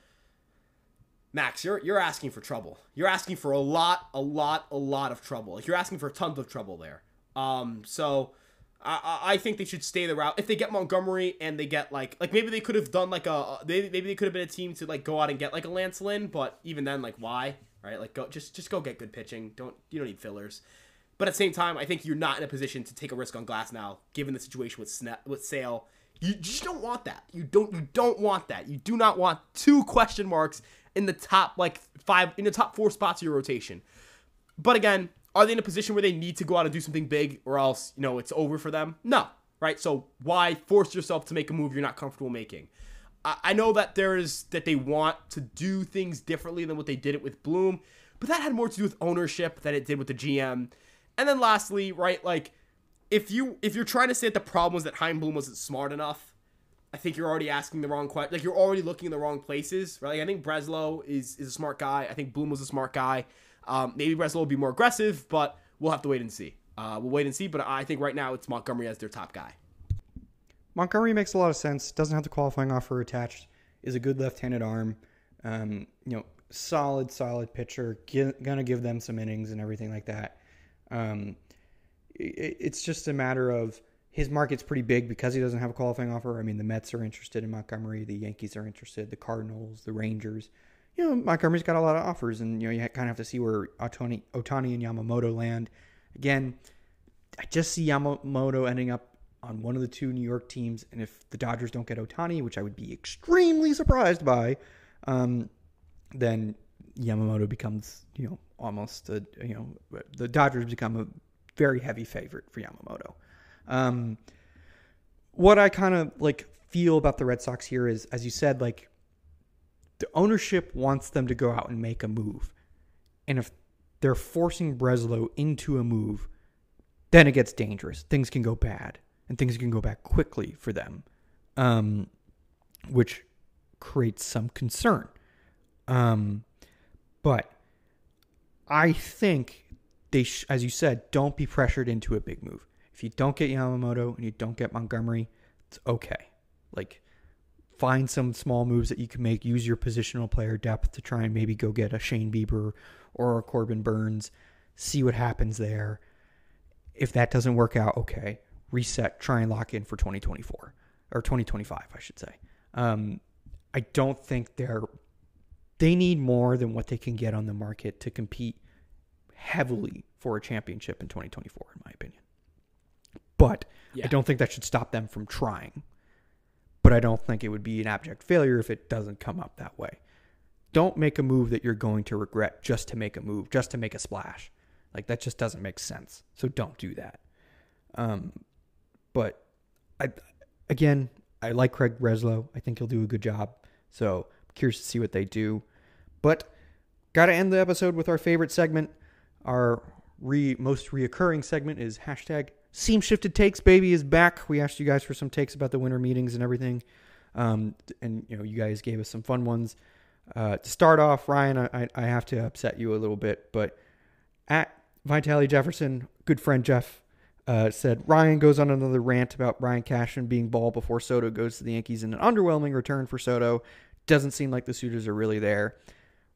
Max, you're you're asking for trouble. You're asking for a lot, a lot, a lot of trouble. Like you're asking for tons of trouble there. Um, so I, I think they should stay the route. If they get Montgomery and they get like like maybe they could have done like a maybe maybe they could have been a team to like go out and get like a Lance Lynn, but even then, like why? Right? Like go just just go get good pitching. Don't you don't need fillers. But at the same time, I think you're not in a position to take a risk on Glasnow, given the situation with Sna- with Sale. You just don't want that. You don't. You don't want that. You do not want two question marks in the top like five in the top four spots of your rotation. But again, Are they in a position where they need to go out and do something big, or else you know it's over for them? No, right? So why force yourself to make a move you're not comfortable making? I, I know that there is that they want to do things differently than what they did it with Bloom, but that had more to do with ownership than it did with the GM. And then lastly, right, like if you if you're trying to say that the problem was that Bloom wasn't smart enough, I think you're already asking the wrong question. Like you're already looking in the wrong places, right? Like I think Breslow is is a smart guy. I think Bloom was a smart guy. Um, maybe Breslow will be more aggressive, but we'll have to wait and see. Uh, we'll wait and see. But I think right now it's Montgomery as their top guy. Montgomery makes a lot of sense. Doesn't have the qualifying offer attached. Is a good left-handed arm. Um, you know, solid, solid pitcher. gonna give them some innings and everything like that. Um, it, it's just a matter of his market's pretty big because he doesn't have a qualifying offer. I mean, the Mets are interested in Montgomery. The Yankees are interested. The Cardinals, the Rangers. You know, Montgomery's got a lot of offers, and you know you kind of have to see where Otani, Ohtani and Yamamoto land. Again, I just see Yamamoto ending up on one of the two New York teams. And if the Dodgers don't get Ohtani, which I would be extremely surprised by, um, then Yamamoto becomes, you know, almost a, you know, the Dodgers become a very heavy favorite for Yamamoto. Um, what I kind of like feel about the Red Sox here is, as you said, like the ownership wants them to go out and make a move. And if they're forcing Breslow into a move, then it gets dangerous. Things can go bad and things can go back quickly for them, um, which creates some concern. Um, but I think they, sh- as you said, don't be pressured into a big move. If you don't get Yamamoto and you don't get Montgomery, it's okay. Like, find some small moves that you can make. Use your positional player depth to try and maybe go get a Shane Bieber or a Corbin Burnes. See what happens there. If that doesn't work out, okay reset, try and lock in for 2024 or 2025, I should say. Um, I don't think they're they need more than what they can get on the market to compete heavily for a championship in 2024, in my opinion. But yeah. I don't think that should stop them from trying. But I don't think it would be an abject failure if it doesn't come up that way. Don't make a move that you're going to regret just to make a move, just to make a splash. Like that just doesn't make sense. So don't do that. Um, but I again, I like Craig Breslow. I think he'll do a good job. So I'm curious to see what they do. But gotta end the episode with our favorite segment. Our re most reoccurring segment is hashtag Seam Shifted Takes. Baby is back. We asked you guys for some takes about the winter meetings and everything. Um, and you know, you guys gave us some fun ones. Uh, to start off, Ryan, I, I have to upset you a little bit, but at Vitaly Jefferson, good friend Jeff uh, said Ryan goes on another rant about Brian Cashman being ball before Soto goes to the Yankees in an underwhelming return for Soto. Doesn't seem like the suitors are really there.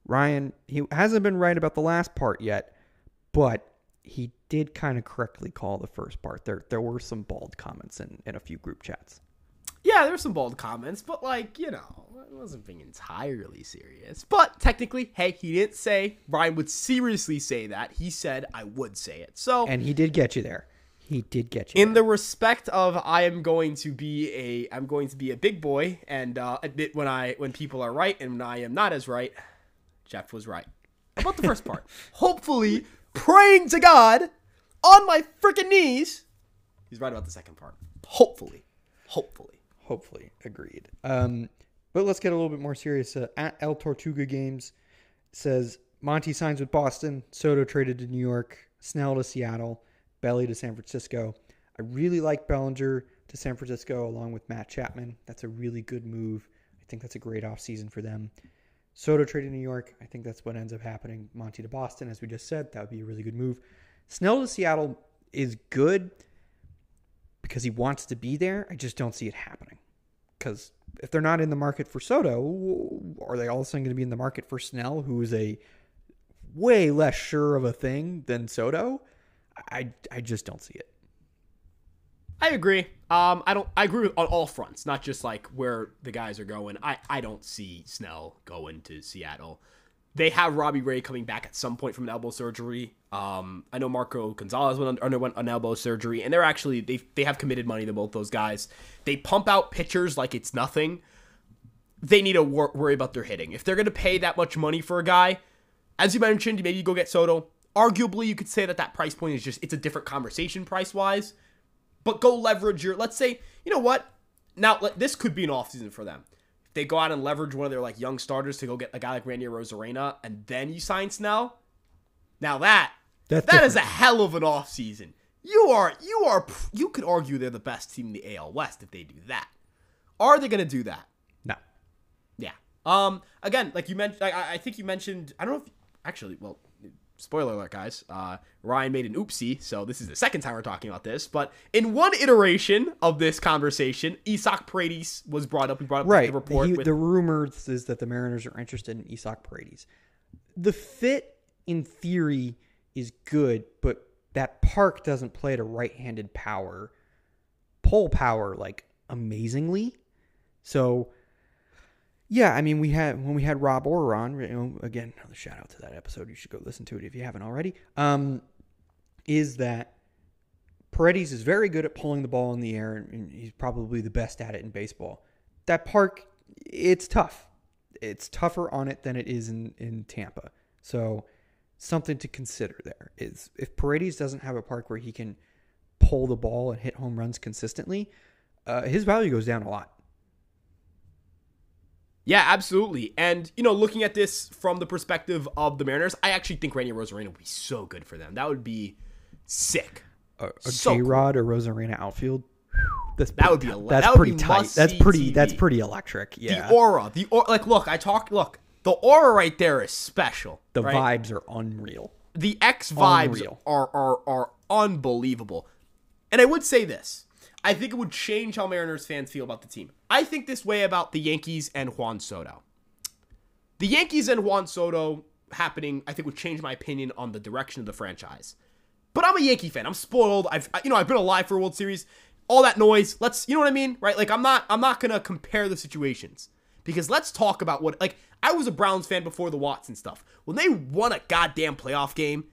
Ryan, he hasn't been right about the last part yet, but he did kind of correctly call the first part. There there were some bald comments in, in a few group chats. Yeah, there were some bald comments, but like, you know, I wasn't being entirely serious. But technically, hey, he didn't say Brian would seriously say that. He said I would say it. So And he did get you there. He did get you. In there. the respect of I am going to be a I'm going to be a big boy and uh, admit when I when people are right and when I am not as right. Jeff was right about the first part. Hopefully, praying to God on my freaking knees. He's right about the second part. Hopefully, hopefully, hopefully, agreed. Um, but let's get a little bit more serious. Uh, at El Tortuga Games says Monty signs with Boston. Soto traded to New York. Snell to Seattle. Belly to San Francisco. I really like Bellinger to San Francisco along with Matt Chapman. That's a really good move. I think that's a great offseason for them. Soto traded New York. I think that's what ends up happening. Monty to Boston, as we just said, that would be a really good move. Snell to Seattle is good because he wants to be there. I just don't see it happening. Because if they're not in the market for Soto, are they all of a sudden going to be in the market for Snell, who is a way less sure of a thing than Soto? I I just don't see it. I agree. Um, I don't. I agree on all fronts, not just like where the guys are going. I I don't see Snell going to Seattle. They have Robbie Ray coming back at some point from an elbow surgery. Um, I know Marco Gonzales went underwent an elbow surgery, and they're actually they they have committed money to both those guys. They pump out pitchers like it's nothing. They need to wor- worry about their hitting. If they're going to pay that much money for a guy, as you mentioned, maybe you go get Soto Arguably, you could say that that price point is just it's a different conversation price wise. But go leverage your. Let's say you know what. Now let- this could be an offseason for them. If they go out and leverage one of their like young starters to go get a guy like Randy Arozarena, and then you sign Snell. Now that That's that is a hell of an offseason. You are you are you could argue they're the best team in the AL West if they do that. Are they going to do that? No. Yeah. Um. Again, like you mentioned, I, I think you mentioned. I don't know if actually. Well, spoiler alert, guys. Uh, Ryan made an oopsie, so this is the second time we're talking about this. But in one iteration of this conversation, Isaac Paredes was brought up. We brought up Right. the report He- with the rumors is that the Mariners are interested in Isaac Paredes. The fit, in theory, is good, but that park doesn't play to right-handed power, pole power like amazingly. So, yeah, I mean, we had when we had Rob Orr on. You know, again, another shout out to that episode. You should go listen to it if you haven't already. Um, is that Paredes is very good at pulling the ball in the air, and he's probably the best at it in baseball. That park, it's tough. It's tougher on it than it is in, in Tampa. So, something to consider there is if Paredes doesn't have a park where he can pull the ball and hit home runs consistently, uh, his value goes down a lot. Yeah, absolutely. And, you know, looking at this from the perspective of the Mariners, I actually think Randy Arozarena would be so good for them. That would be sick. A, a So J Rod or Rosarena outfield. That's That would be ele- that's that would pretty tight. That's pretty. That's pretty electric. Yeah, The aura, the or- like, look, I talk, look, the aura right there is special. the right? vibes are unreal. the X vibes Unreal. are, are are unbelievable. And I would say this. I think it would change how Mariners fans feel about the team. I think this way about the Yankees and Juan Soto. The Yankees and Juan Soto happening, I think would change my opinion on the direction of the franchise. But I'm a Yankee fan. I'm spoiled. I've you know, I've been alive for a World Series. All that noise. Let's you know what I mean? Right? Like I'm not I'm not to compare the situations. Because let's talk about what like I was a Browns fan before the Watson stuff. When they won a goddamn playoff game,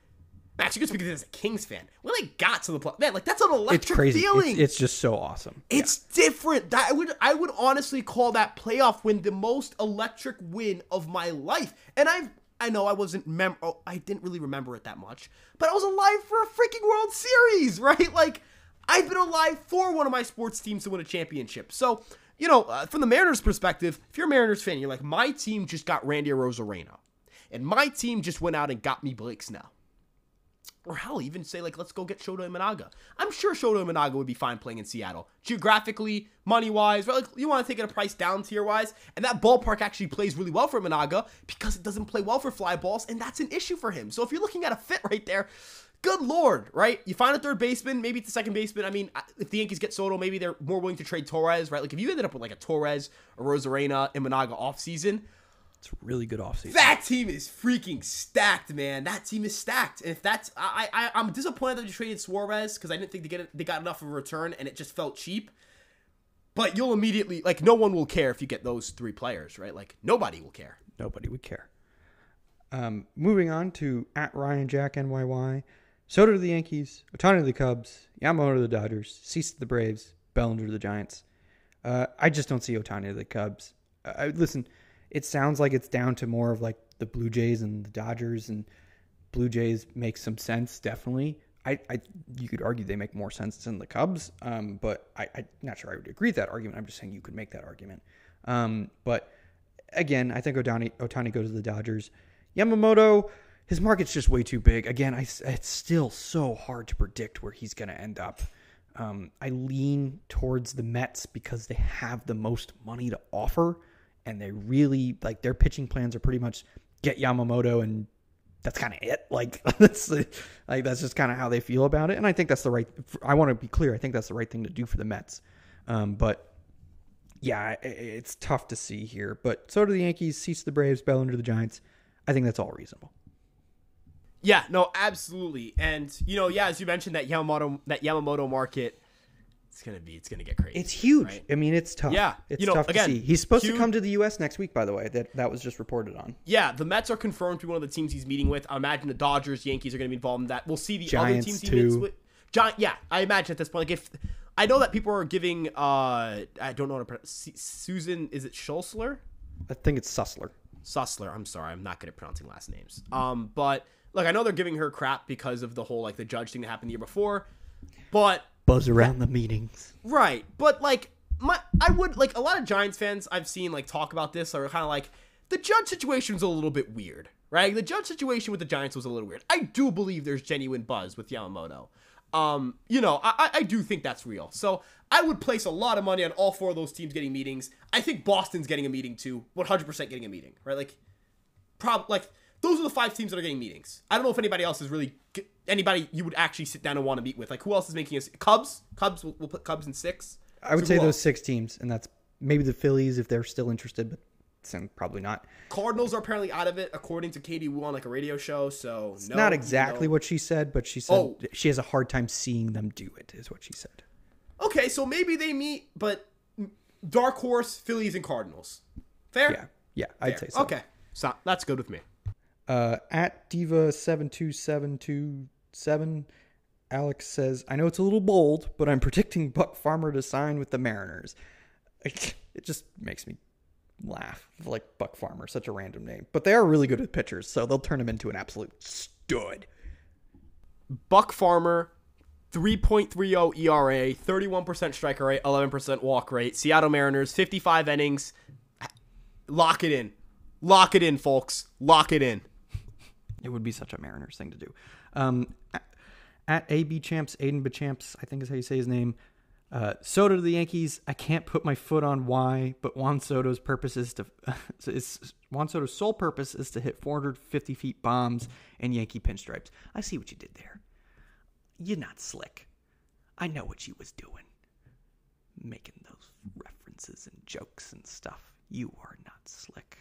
Max, you can speak of this as a Kings fan. When they got to the play, man, like that's an electric It's crazy. feeling. It's, it's just so awesome. It's different. That I would I would honestly call that playoff win the most electric win of my life. And I I know I wasn't mem oh, I didn't really remember it that much, but I was alive for a freaking World Series, right? Like I've been alive for one of my sports teams to win a championship. So, you know, uh, from the Mariners perspective, if you're a Mariners fan, you're like my team just got Randy Arozarena. And my team just went out and got me Blake Snell or hell, even say like, let's go get Shota Imanaga. I'm sure Shota Imanaga would be fine playing in Seattle, geographically, money wise. Right? Like you want to take it a price down tier wise, and that ballpark actually plays really well for Imanaga because it doesn't play well for fly balls, and that's an issue for him. So if you're looking at a fit right there. Good lord, right? You find a third baseman, maybe it's a second baseman. I mean, if the Yankees get Soto, maybe they're more willing to trade Torres, right? Like if you ended up with like a Torres, a Rosarena, Imanaga offseason, It's really good offseason. that team is freaking stacked, man. That team is stacked. And if that's, I, I, I'm disappointed that you traded Suarez because I didn't think they get they got enough of a return and it just felt cheap. But you'll immediately like no one will care if you get those three players, right? Like nobody will care. Nobody would care. Um, moving on to at Ryan Jack NYY. Soto to the Yankees, Ohtani to the Cubs, Yamamoto to the Dodgers, Cease to the Braves, Bellinger to the Giants. Uh, I just don't see Ohtani to the Cubs. Uh, I, listen, it sounds like it's down to more of like the Blue Jays and the Dodgers, and Blue Jays make some sense, definitely. I, I you could argue they make more sense than the Cubs, um, but I, I'm not sure I would agree with that argument. I'm just saying you could make that argument. Um, but again, I think Ohtani, Ohtani goes to the Dodgers. Yamamoto, his market's just way too big. Again, I, it's still so hard to predict where he's going to end up. Um, I lean towards the Mets because they have the most money to offer, and they really like their pitching plans are pretty much get Yamamoto, and that's kind of it. Like that's like that's just kind of how they feel about it, and I think that's the right. I want to be clear. I think that's the right thing to do for the Mets, um, but yeah, it's tough to see here. But so do the Yankees, Cease the Braves, Bellinger to the Giants. I think that's all reasonable. Yeah, no, absolutely. And you know, yeah, as you mentioned that Yamamoto that Yamamoto market, it's gonna be it's gonna get crazy. It's huge. right? I mean, it's tough. Yeah, it's you know, tough again, to see. He's supposed huge- to come to the U.S. next week, by the way. That that was just reported on. Yeah, the Mets are confirmed to be one of the teams he's meeting with. I imagine the Dodgers, Yankees are going to be involved in that. We'll see the other Giants, teams he too. meets with. Giant, yeah, I imagine at this point, like if I know that people are giving, uh, I don't know how to pronounce Susan. Is it Schulzler? I think it's Sussler. Sussler. I'm sorry, I'm not good at pronouncing last names. Um, but look, I know they're giving her crap because of the whole like the judge thing that happened the year before, but Buzz around the meetings. right, but like my I would like a lot of Giants fans I've seen like talk about this are kind of like the judge situation was a little bit weird, right? The judge situation with the Giants was a little weird. I do believe there's genuine buzz with Yamamoto. Um, you know, I, I do think that's real. So I would place a lot of money on all four of those teams getting meetings. I think Boston's getting a meeting too, 100% getting a meeting, right? Like, prob like those are the five teams that are getting meetings. I don't know if anybody else is really anybody you would actually sit down and want to meet with. Like, who else is making us Cubs? Cubs. We'll, we'll put Cubs in six. I would So say those else? six teams, and that's maybe the Phillies if they're still interested, but some- probably not. Cardinals are apparently out of it, according to Katie Woo on like a radio show. So no, not exactly no. what she said, but she said Oh. she has a hard time seeing them do it. Is what she said. Okay, so maybe they meet, but dark horse, Phillies, and Cardinals. Fair. Yeah, yeah, I'd say so. Okay, so that's good with me. Uh, at diva seven two seven two seven, Alex says, "I know it's a little bold, but I'm predicting Buck Farmer to sign with the Mariners." It just makes me laugh. Like Buck Farmer, such a random name, but they are really good with pitchers, so they'll turn him into an absolute stud. Buck Farmer, 3.30 ERA, 31% striker rate, 11% walk rate. Seattle Mariners, 55 innings. Lock it in. Lock it in, folks. Lock it in. It would be such a Mariners thing to do. Um, at AB Champs, Aiden Bachamps, I think is how you say his name. Uh, Soto to the Yankees. I can't put my foot on why, but Juan Soto's purpose is to Juan Soto's sole purpose is to hit 450 feet bombs and Yankee pinstripes. I see what you did there. You're not slick. I know what you was doing, making those references and jokes and stuff. You are not slick.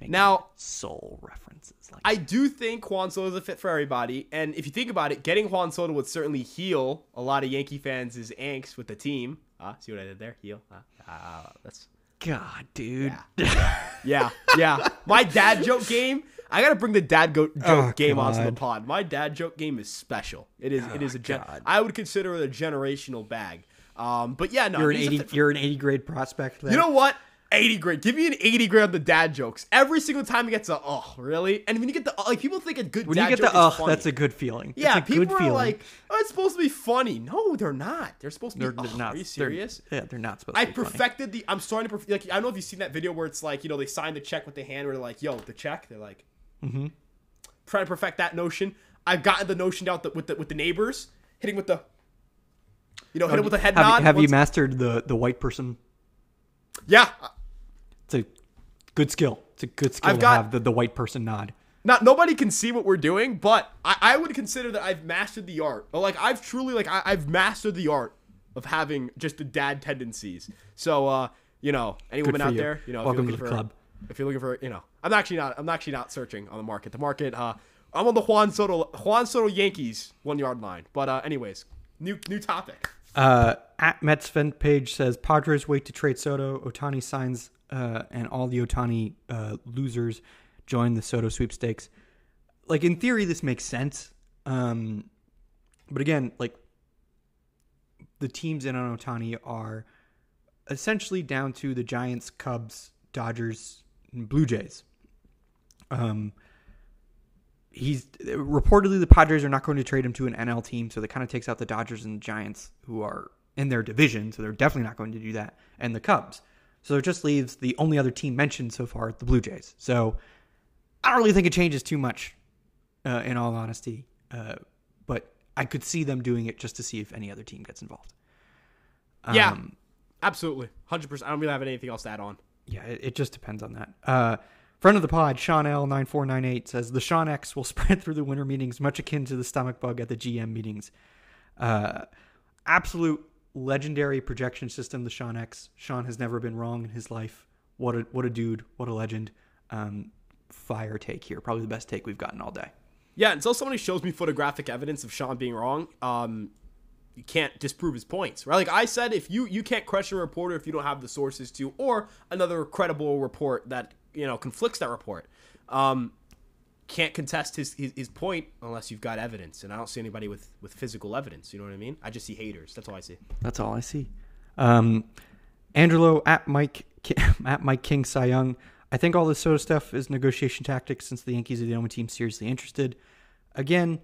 Making Now- soul references like I do think Juan Soto is a fit for everybody. And if you think about it, getting Juan Soto would certainly heal a lot of Yankee fans' angst with the team. Ah, see what I did there? Heal. Ah, ah, that's God, dude. Yeah, yeah. yeah. My dad joke game. I gotta bring the dad go- joke Oh, game onto the pod. My dad joke game is special. It is. it is a. Gen- God. I would consider it a generational bag. Um, but yeah, no. You're an eighty. for- You're an eighty grade prospect. There. you know what? 80 grade. Give me an 80 grade on the dad jokes. Every single time he gets a oh, really? And when you get the like people think a good when you get the oh, funny. that's a good feeling. Yeah, That's a people good are feeling. like, oh, it's supposed to be funny. No, they're not. They're supposed to be. they're, they're ugh, not. Are you they're- serious? yeah, they're not supposed I to be. I perfected the. I'm starting to. Perf- like, I don't know if you've seen that video where it's like, you know, they sign the check with the hand, where they're like, "Yo, the check." They're like, mm-hmm. trying to perfect that notion. I've gotten the notion out with the, with the with the neighbors, hitting with the, you know, hit it with a head have, nod. Have you mastered the the white person? Yeah, It's a good skill. It's a good skill I've to got- have the, the white person nod. not nobody can see what we're doing, but I, I would consider that I've mastered the art. Like I've truly like I, I've mastered the art of having just the dad tendencies. So uh, you know, any woman out you. there, you know, Welcome to the for, club. If you're looking for, you know, I'm actually not. I'm actually not searching on the market. The market. Uh, I'm on the Juan Soto Juan Soto Yankees one yard line. But uh, anyways, new new topic. Uh, at Mets fan page says Padres wait to trade Soto. Ohtani signs, uh, and all the Ohtani uh, losers join the Soto sweepstakes. Like in theory, this makes sense. Um, but again, like the teams in on Ohtani are essentially down to the Giants, Cubs, Dodgers, and Blue Jays. Um, he's reportedly the Padres are not going to trade him to an NL team, so that kind of takes out the Dodgers and Giants, who are in their division, so they're definitely not going to do that, and the Cubs. So it just leaves the only other team mentioned so far, the Blue Jays. So I don't really think it changes too much, uh, in all honesty. Uh, but I could see them doing it just to see if any other team gets involved. yeah, Um, absolutely, hundred percent. I don't really have anything else to add on. Yeah, it, it just depends on that. Uh, friend of the pod, Sean L nine four nine eight says the Sean X will spread through the winter meetings, much akin to the stomach bug at the GM meetings. Uh, absolute legendary projection system, the Sean X. Sean has never been wrong in his life. What a what a dude! What a legend! Um, fire take here, probably the best take we've gotten all day. Yeah, until somebody shows me photographic evidence of Sean being wrong, um, you can't disprove his points, right? Like I said, if you you can't question a reporter if you don't have the sources to, or another credible report that you know conflicts that report, um, can't contest his, his his point unless you've got evidence. And I don't see anybody with with physical evidence. You know what I mean? I just see haters. That's all I see. That's all I see. Um, Angelo at Mike at Mike King Young. I think all this sort of stuff is negotiation tactics since the Yankees are the only team seriously interested. Again,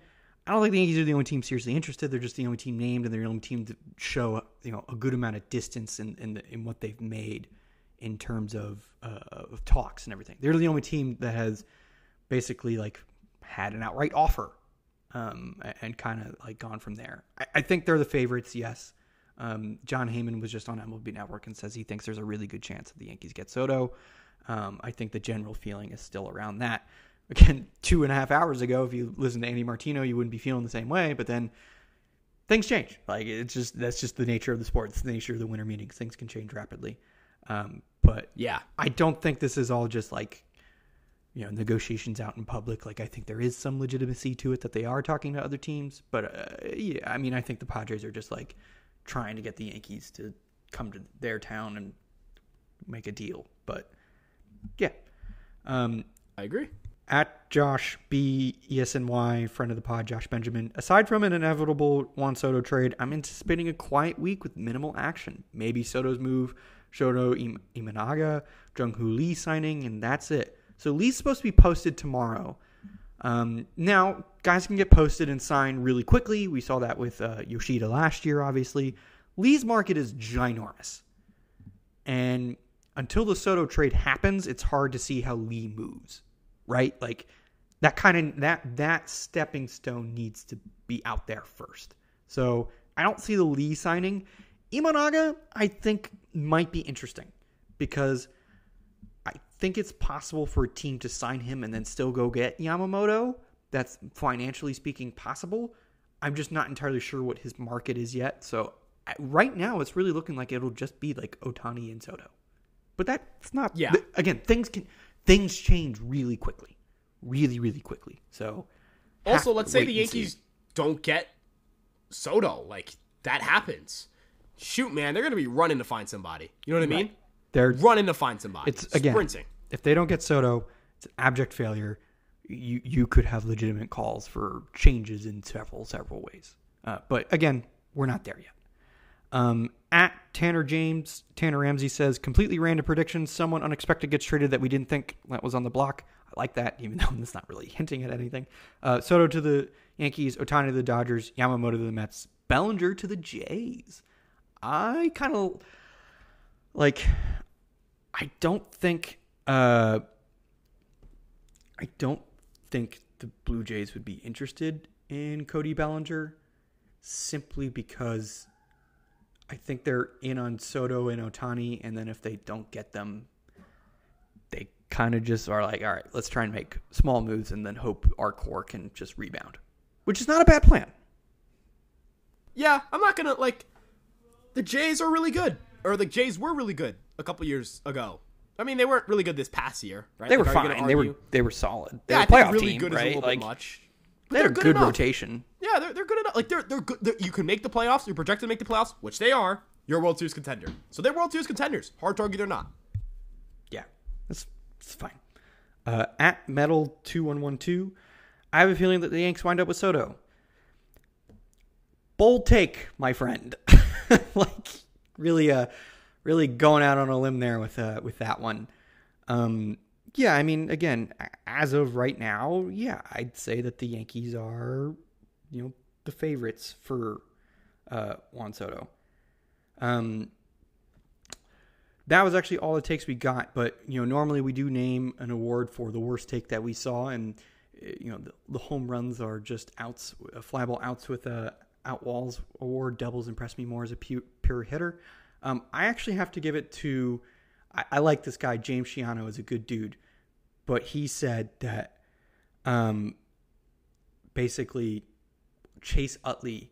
I don't think the Yankees are the only team seriously interested. They're just the only team named, and they're the only team to show you know a good amount of distance in in, the, in what they've made in terms of uh, of talks and everything. They're the only team that has basically like had an outright offer um, and kind of like gone from there. I, I, think they're the favorites. Yes. Um, Jon Heyman was just on MLB Network and says he thinks there's a really good chance that the Yankees get Soto. Um, I think the general feeling is still around that. Again, two and a half hours ago, if you listen to Andy Martino, you wouldn't be feeling the same way. But then things change. Like it's just that's just the nature of the sport. It's the nature of the winter meetings. Things can change rapidly. Um, but yeah, I don't think this is all just like you know negotiations out in public. Like I think there is some legitimacy to it that they are talking to other teams. But uh, yeah, I mean I think the Padres are just like trying to get the Yankees to come to their town and make a deal. But yeah, um, I agree. At Josh B ESNY, friend of the pod, Josh Benjamin. Aside from an inevitable Juan Soto trade, I'm anticipating a quiet week with minimal action. Maybe Soto's move, Shota Imanaga, Jung Hoo Lee signing, and that's it. So Lee's supposed to be posted tomorrow. Um, now, guys can get posted and signed really quickly. We saw that with uh, Yoshida last year, obviously. Lee's market is ginormous. And until the Soto trade happens, it's hard to see how Lee moves, right? Like that kind of that that stepping stone needs to be out there first. So I don't see the Lee signing. Imanaga, I think, might be interesting because I – think it's possible for a team to sign him and then still go get Yamamoto. That's financially speaking possible. I'm just not entirely sure what his market is yet. So right now, it's really looking like it'll just be like Ohtani and Soto. But that's not. Yeah. Again, things can things change really quickly, really really quickly. So also, let's say the Yankees don't get Soto. Like that happens. Shoot, man, they're gonna be running to find somebody. You know what I mean? Right. They're running to find somebody. It's again sprinting if they don't get Soto, it's an abject failure. You you could have legitimate calls for changes in several several ways. Uh, but again, we're not there yet. Um, at Tanner James, Tanner Ramsey says completely random predictions. Someone unexpected gets traded that we didn't think that was on the block. I like that, even though it's not really hinting at anything. Uh, Soto to the Yankees, Ohtani to the Dodgers, Yamamoto to the Mets, Bellinger to the Jays. I kind of like. I don't think uh, I don't think the Blue Jays would be interested in Cody Bellinger simply because I think they're in on Soto and Ohtani and then if they don't get them, they kind of just are like, all right, let's try and make small moves and then hope our core can just rebound, which is not a bad plan. Yeah, I'm not gonna like. The Jays are really good, or the Jays were really good a couple years ago. I mean, they weren't really good this past year, right? They were fine. They were they were solid. They yeah, were a playoff really team, good right? like, much. They had a good, good rotation. Yeah, they're, they're good enough. Like they're they're good. They're, you can make the playoffs. You're projected to make the playoffs, which they are. You're a World Series contender. So they're World Series contenders. Hard to argue they're not. Yeah, that's, that's fine. Uh, at metal two one one two, I have a feeling that the Yanks wind up with Soto. Bold take, my friend. like really, uh, really going out on a limb there with uh, with that one. Um, yeah, I mean, again, as of right now, yeah, I'd say that the Yankees are, you know, the favorites for uh, Juan Soto. Um, that was actually all the takes we got, but you know, normally we do name an award for the worst take that we saw, and you know, the, the home runs are just outs, uh, flyable outs with a out walls award. Doubles impressed me more as a pure, pure hitter. Um, I actually have to give it to. I, I, like this guy James Shiano is a good dude, but he said that, um, basically, Chase Utley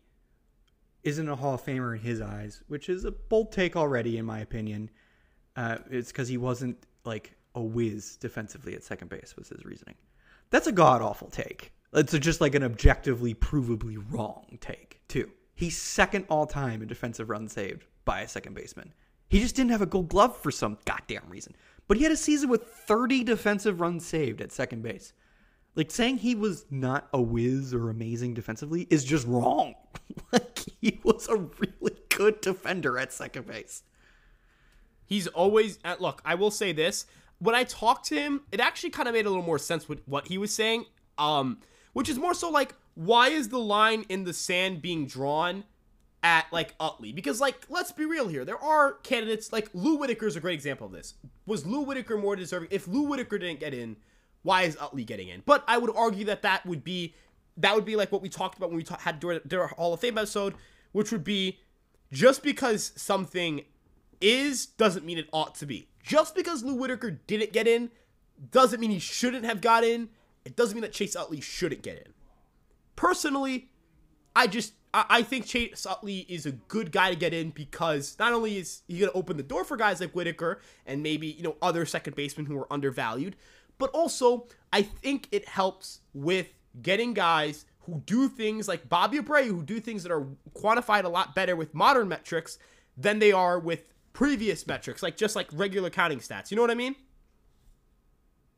isn't a Hall of Famer in his eyes, which is a bold take already, in my opinion. Uh, it's because he wasn't like a whiz defensively at second base was his reasoning. That's a god awful take. It's just like an objectively, provably wrong take too. He's second all time in defensive runs saved by a second baseman. He just didn't have a gold glove for some goddamn reason. But he had a season with 30 defensive runs saved at second base. Like saying he was not a whiz or amazing defensively is just wrong. like he was a really good defender at second base. He's always at look, I will say this, when I talked to him, it actually kind of made a little more sense with what he was saying. Um, which is more so like, why is the line in the sand being drawn at like Utley? Because like, let's be real here. There are candidates like Lou Whitaker is a great example of this. Was Lou Whitaker more deserving? If Lou Whitaker didn't get in, why is Utley getting in? But I would argue that that would be that would be like what we talked about when we ta- had during, our Hall of Fame episode, which would be just because something is doesn't mean it ought to be. Just because Lou Whitaker didn't get in doesn't mean he shouldn't have got in. It doesn't mean that Chase Utley shouldn't get in. Personally, I just I, I think Chase Utley is a good guy to get in because not only is he going to open the door for guys like Whitaker and maybe you know other second basemen who are undervalued, but also I think it helps with getting guys who do things like Bobby Abreu, who do things that are quantified a lot better with modern metrics than they are with previous metrics, like just like regular counting stats. You know what I mean?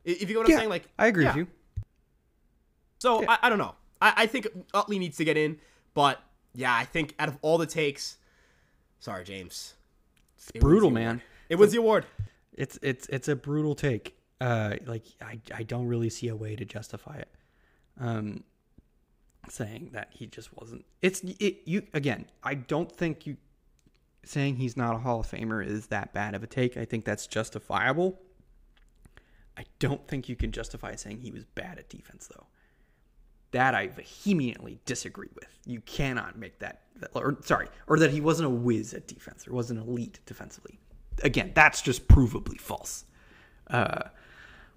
If you know what Yeah, I'm saying, like I agree yeah. with you. So Yeah. I, I don't know. I, I think Utley needs to get in, but yeah, I think out of all the takes, sorry James, It's It brutal, man. It was the award. It's it's it's a brutal take. Uh, like I I don't really see a way to justify it. Um, saying that he just wasn't. It's it you again. I don't think you saying he's not a Hall of Famer is that bad of a take. I think that's justifiable. I don't think you can justify saying he was bad at defense though. That I vehemently disagree with. You cannot make that, or sorry, or that he wasn't a whiz at defense or wasn't elite defensively. Again, that's just provably false. Uh,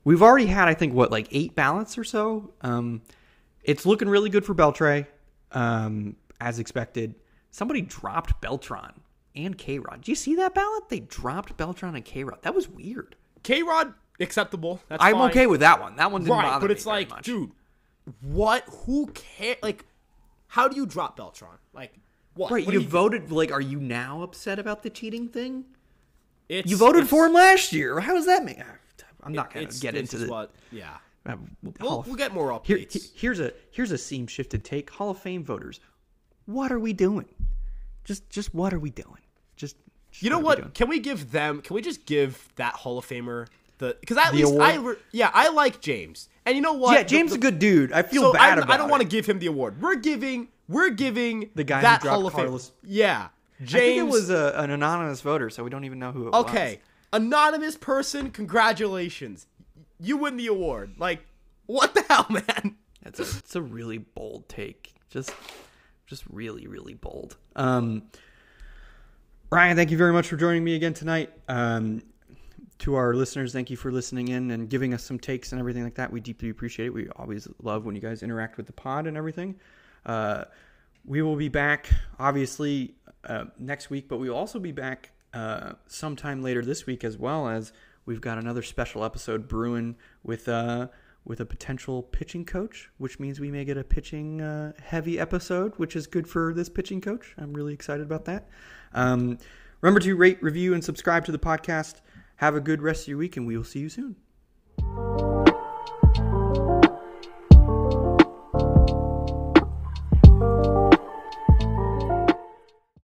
we've already had, I think, what like eight ballots or so. Um, it's looking really good for Beltran, um, as expected. Somebody dropped Beltran and K Rod. Do you see that ballot? They dropped Beltran and K Rod. That was weird. K Rod acceptable. That's I'm fine. okay with that one. That one didn't right, bother but it's like, dude, what? Who cares? Like, how do you drop Beltran? Like, what? Right, What you do? voted. Like, are you now upset about the cheating thing? It's, You voted it's- for him last year. How does that make? I'm not gonna get into the. what. Yeah, uh, we'll, of- we'll get more Here, updates. he- here's a here's a seam shifted take. Hall of Fame voters, what are we doing? Just just what are we doing? Just, just You know we what? Can we give them? Can we just give that Hall of Famer the? Because at The least I, re- yeah, I like James, and you know what? Yeah, James is The- a good dude. I feel so bad I, about I don't want to give him the award. We're giving. We're giving The guy who that dropped Hall of Fame. Yeah, James. I think it was a, an anonymous voter, so we don't even know who it was. okay. Anonymous person, congratulations, you win the award. Like, what the hell, man? That's a, it's a really bold take. Just just really, really bold. Um Ryan, thank you very much for joining me again tonight. Um to our listeners, thank you for listening in and giving us some takes and everything like that. We deeply appreciate it. We always love when you guys interact with the pod and everything. Uh, we will be back, obviously, uh, next week, but we will also be back uh, sometime later this week as well as we've got another special episode brewing with uh, with a potential pitching coach, which means we may get a pitching uh, heavy episode, which is good for this pitching coach. I'm really excited about that. Um, remember to rate, review, and subscribe to the podcast. Have a good rest of your week, and we will see you soon.